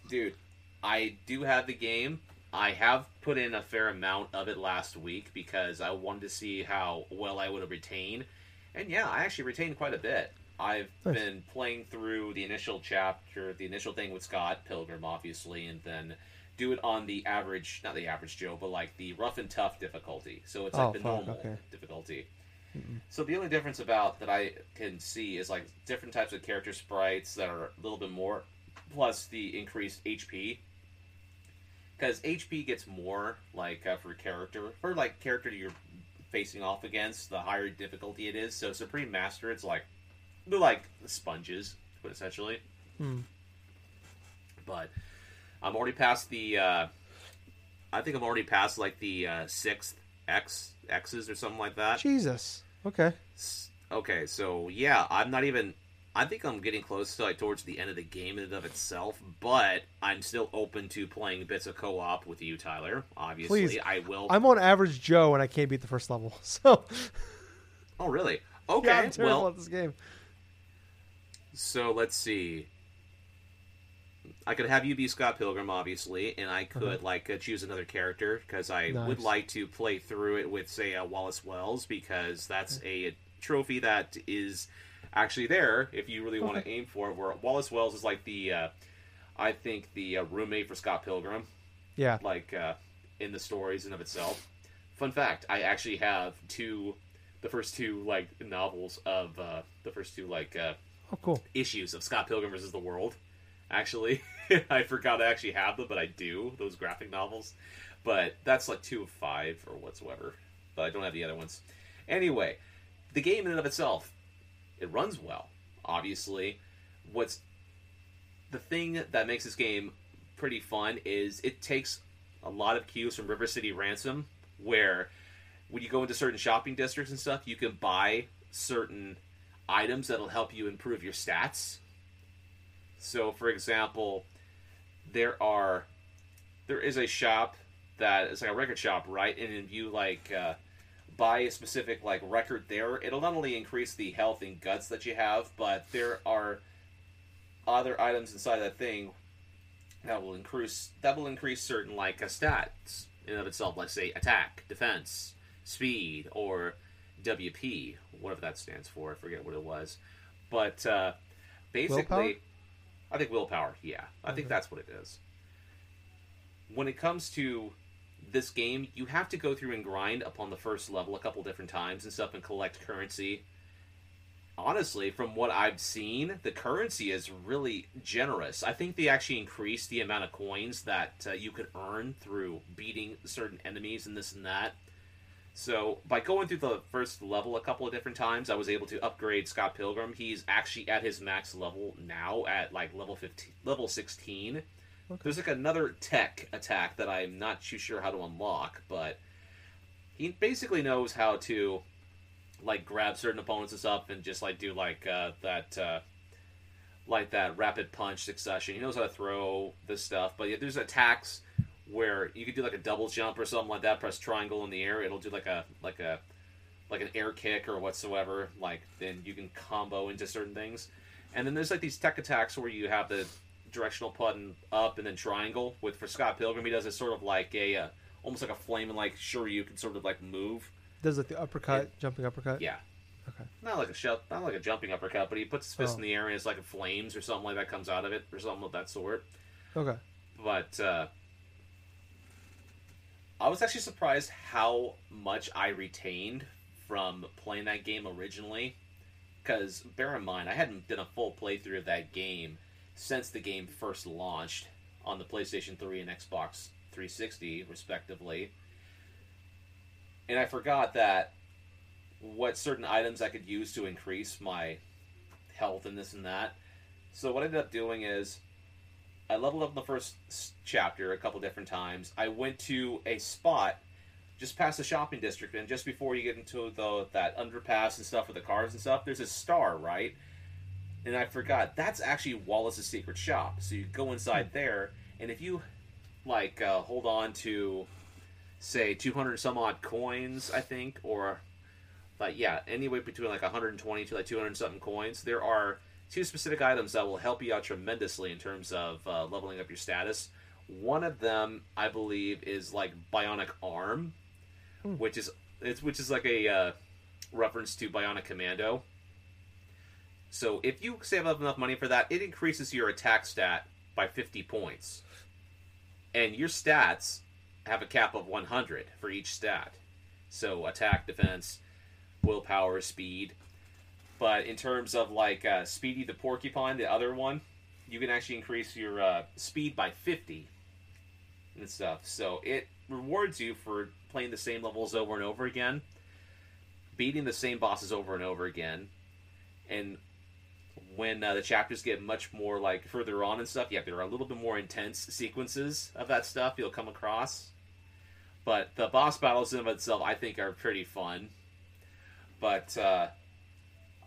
Speaker 2: dude, I do have the game. I have put in a fair amount of it last week because I wanted to see how well I would have retained. And yeah, I actually retained quite a bit. I've
Speaker 1: Nice.
Speaker 2: been playing through the initial chapter, the initial thing with Scott Pilgrim, obviously, and then do it on the average, not the average Joe, but like the rough and tough difficulty. So it's like
Speaker 1: Oh,
Speaker 2: the
Speaker 1: fuck,
Speaker 2: normal
Speaker 1: okay.
Speaker 2: difficulty. So the only difference about that I can see is like different types of character sprites that are a little bit more, plus the increased HP. Because HP gets more like uh, for character for like character you're facing off against, the higher difficulty it is. So Supreme Master, it's like they're like sponges, but essentially.
Speaker 1: Hmm.
Speaker 2: But I'm already past the. Uh, I think I'm already past like the uh, sixth X X's or something like that.
Speaker 1: Jesus. Okay.
Speaker 2: Okay, so yeah, I'm not even. I think I'm getting close to like towards the end of the game in and of itself, but I'm still open to playing bits of co-op with you, Tyler. Obviously,
Speaker 1: Please.
Speaker 2: I will.
Speaker 1: I'm on average Joe and I can't beat the first level. So
Speaker 2: Oh, really? Okay.
Speaker 1: yeah, I'm terrible
Speaker 2: well,
Speaker 1: at this game.
Speaker 2: so let's see. I could have you be Scott Pilgrim, obviously, and I could
Speaker 1: Uh-huh.
Speaker 2: like uh, choose another character because I would like to play through it with, say, uh, Wallace Wells because that's a trophy that is actually there if you really want to aim for it. Where Wallace Wells is like the, uh, I think the uh, roommate for Scott Pilgrim,
Speaker 1: Yeah.
Speaker 2: like uh, in the stories and of itself. Fun fact: I actually have two, the first two like novels of uh, the first two like. Uh,
Speaker 1: Oh, cool.
Speaker 2: issues of Scott Pilgrim vs. the World. Actually, I forgot I actually have them, but I do those graphic novels. But that's like two of five or whatsoever. But I don't have the other ones. Anyway, the game in and of itself, it runs well. Obviously, what's the thing that makes this game pretty fun is it takes a lot of cues from River City Ransom, where when you go into certain shopping districts and stuff, you can buy certain items that'll help you improve your stats. So, for example, there are there is a shop that is like a record shop, right? And if you like uh, buy a specific like record there, it'll not only increase the health and guts that you have, but there are other items inside that thing that will increase that will increase certain like uh, stats in and of itself. Let's say attack, defense, speed, or WP, whatever that stands for. I forget what it was, but uh, basically,
Speaker 1: Willpower?
Speaker 2: I think willpower. Yeah, I think that's what it is. When it comes to this game, you have to go through and grind upon the first level a couple different times and stuff and collect currency. Honestly, from what I've seen, the currency is really generous. I think they actually increased the amount of coins that uh, you could earn through beating certain enemies and this and that. So by going through the first level a couple of different times, I was able to upgrade Scott Pilgrim. He's actually at his max level now at like level fifteen, level sixteen.
Speaker 1: Okay.
Speaker 2: There's like another tech attack that I'm not too sure how to unlock, but he basically knows how to like grab certain opponents and stuff and just like do like uh, that uh, like that rapid punch succession. He knows how to throw this stuff, but yeah, there's attacks where you could do like a double jump or something like that. Press triangle in the air, it'll do like a like a like an air kick or whatsoever. Like then you can combo into certain things. And then there's like these tech attacks where you have the directional button up and then triangle. With for Scott Pilgrim, he does it sort of like a uh, almost like a flame and like sure you can sort of like move.
Speaker 1: Does like the uppercut, jumping uppercut?
Speaker 2: Yeah.
Speaker 1: Okay.
Speaker 2: Not like a shell, not like a jumping uppercut, but he puts his fist
Speaker 1: Oh.
Speaker 2: in the air and it's like a flames or something like that comes out of it or something of that sort.
Speaker 1: Okay.
Speaker 2: But uh, I was actually surprised how much I retained from playing that game originally. Because bear in mind, I hadn't done a full playthrough of that game since the game first launched on the PlayStation 3 and Xbox 360, respectively. And I forgot that what certain items I could use to increase my health and this and that. So what I ended up doing is I leveled up in the first chapter a couple different times. I went to a spot just past the shopping district, and just before you get into the that underpass and stuff with the cars and stuff, there's a star, right? And I forgot that's actually Wallace's secret shop. So you go inside there, and if you like uh, hold on to say 200 some odd coins, I think, or like yeah, anyway between like 120 to like 200 something coins, there are two specific items that will help you out tremendously in terms of uh, leveling up your status. One of them, I believe, is like Bionic Arm,
Speaker 1: Hmm.
Speaker 2: which is it's which is like a uh, reference to Bionic Commando. So if you save up enough money for that, it increases your attack stat by 50 points. And your stats have a cap of 100 for each stat. So attack, defense, willpower, speed. But in terms of like uh, Speedy the Porcupine, the other one, you can actually increase your uh, speed by 50 and stuff. So it rewards you for playing the same levels over and over again, beating the same bosses over and over again, and when uh, the chapters get much more like further on and stuff, yeah, there are a little bit more intense sequences of that stuff you'll come across. But the boss battles in of itself, I think, are pretty fun. But uh,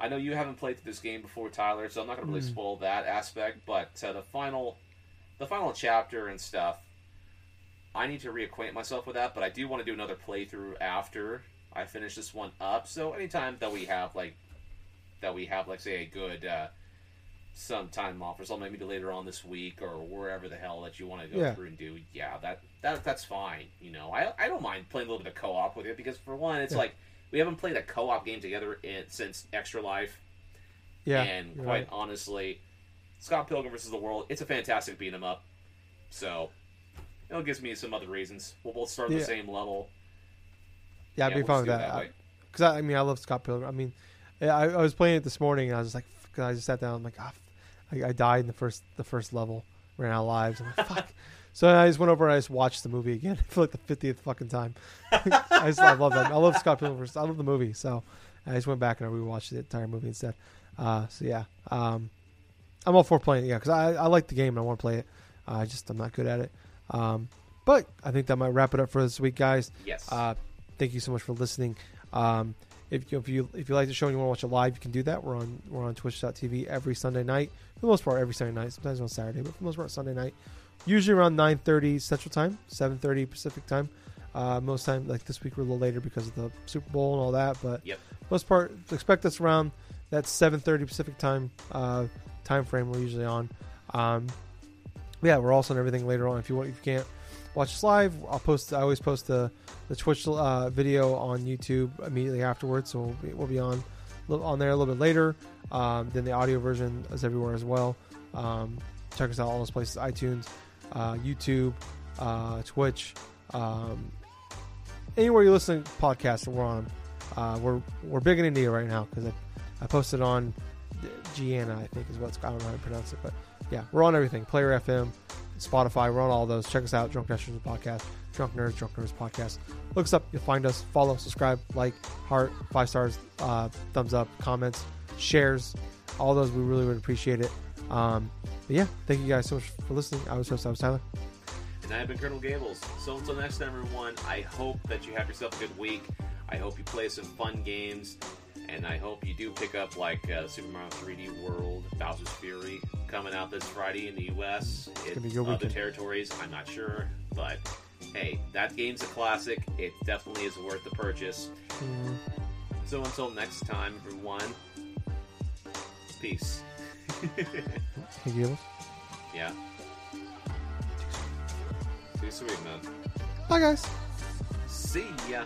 Speaker 2: I know you haven't played through this game before, Tyler, so I'm not going to really
Speaker 1: Mm.
Speaker 2: spoil that aspect. But uh, the final, the final chapter and stuff, I need to reacquaint myself with that. But I do want to do another playthrough after I finish this one up. So anytime that we have like, that we have like say a good. Uh, some time off or something maybe later on this week or wherever the hell that you want to go
Speaker 1: Yeah.
Speaker 2: through and do yeah that, that that's fine you know I, I don't mind playing a little bit of co-op with it because for one it's
Speaker 1: Yeah.
Speaker 2: like we haven't played a co-op game together in, since extra life
Speaker 1: Yeah,
Speaker 2: and quite
Speaker 1: right.
Speaker 2: honestly scott pilgrim versus the world it's a fantastic beat 'em up so it gives me some other reasons we'll both start at
Speaker 1: Yeah.
Speaker 2: the same level
Speaker 1: yeah, I'd
Speaker 2: Yeah,
Speaker 1: be
Speaker 2: we'll
Speaker 1: fine with that.
Speaker 2: that.
Speaker 1: Because I, I mean, I love Scott Pilgrim. I mean, I, I was playing it this morning, and I was like, cause I just sat down, I'm like, f- I, I died in the first the first level, ran out of lives. I'm like, fuck. So I just went over and I just watched the movie again for like the fiftieth fucking time. I just I love that. I love Scott Pilgrim. I love the movie, so I just went back and I rewatched the entire movie instead. Uh, so yeah, um, I'm all for playing it. Yeah, because I, I like the game and I want to play it. Uh, I just I'm not good at it. Um, but I think that might wrap it up for this week, guys.
Speaker 2: yes
Speaker 1: Uh, thank you so much for listening. Um, if you if you if you like the show and you want to watch it live, you can do that. We're on we're on Twitch.tv every Sunday night. For the most part, every Sunday night. Sometimes on Saturday, but for the most part, Sunday night. Usually around 9:30 Central Time, 7:30 Pacific Time. Uh, most time, like this week, we're a little later because of the Super Bowl and all that. But
Speaker 2: Yep.
Speaker 1: most part, expect us around that 7:30 Pacific Time uh, time frame. We're usually on. Um, yeah, we're also on everything later on. If you want, if you can't watch us live, I'll post. I always post the the Twitch uh, video on YouTube immediately afterwards, so we'll be, we'll be on on there a little bit later. Um, then the audio version is everywhere as well. Um, check us out all those places: iTunes, uh, YouTube, uh, Twitch, um, anywhere you listen to podcasts. We're on. Uh, we're we're big in India right now because I, I posted on Gianna, I think is what's I don't know how to pronounce it, but yeah, we're on everything. Player FM, Spotify, we're on all those. Check us out, Drunk Nesters Podcast, Drunk Nerds, Drunk Nerds Podcast. Look us up, you'll find us. Follow, subscribe, like, heart, five stars, uh, thumbs up, comments, shares, all those. We really would appreciate it. Um, but yeah, thank you guys so much for listening. I was host, I was Tyler.
Speaker 2: And I've been Colonel Gables. So until next time, everyone, I hope that you have yourself a good week. I hope you play some fun games. And I hope you do pick up like uh, Super Mario 3D World, Bowser's Fury, coming out this Friday in the U.S.
Speaker 1: gonna be a
Speaker 2: In
Speaker 1: good
Speaker 2: other
Speaker 1: weekend.
Speaker 2: territories, I'm not sure. But hey, that game's a classic. It definitely is worth the purchase.
Speaker 1: Mm,
Speaker 2: So until next time, everyone, peace.
Speaker 1: thank you.
Speaker 2: yeah. Too sweet, man.
Speaker 1: Bye, guys.
Speaker 2: See ya.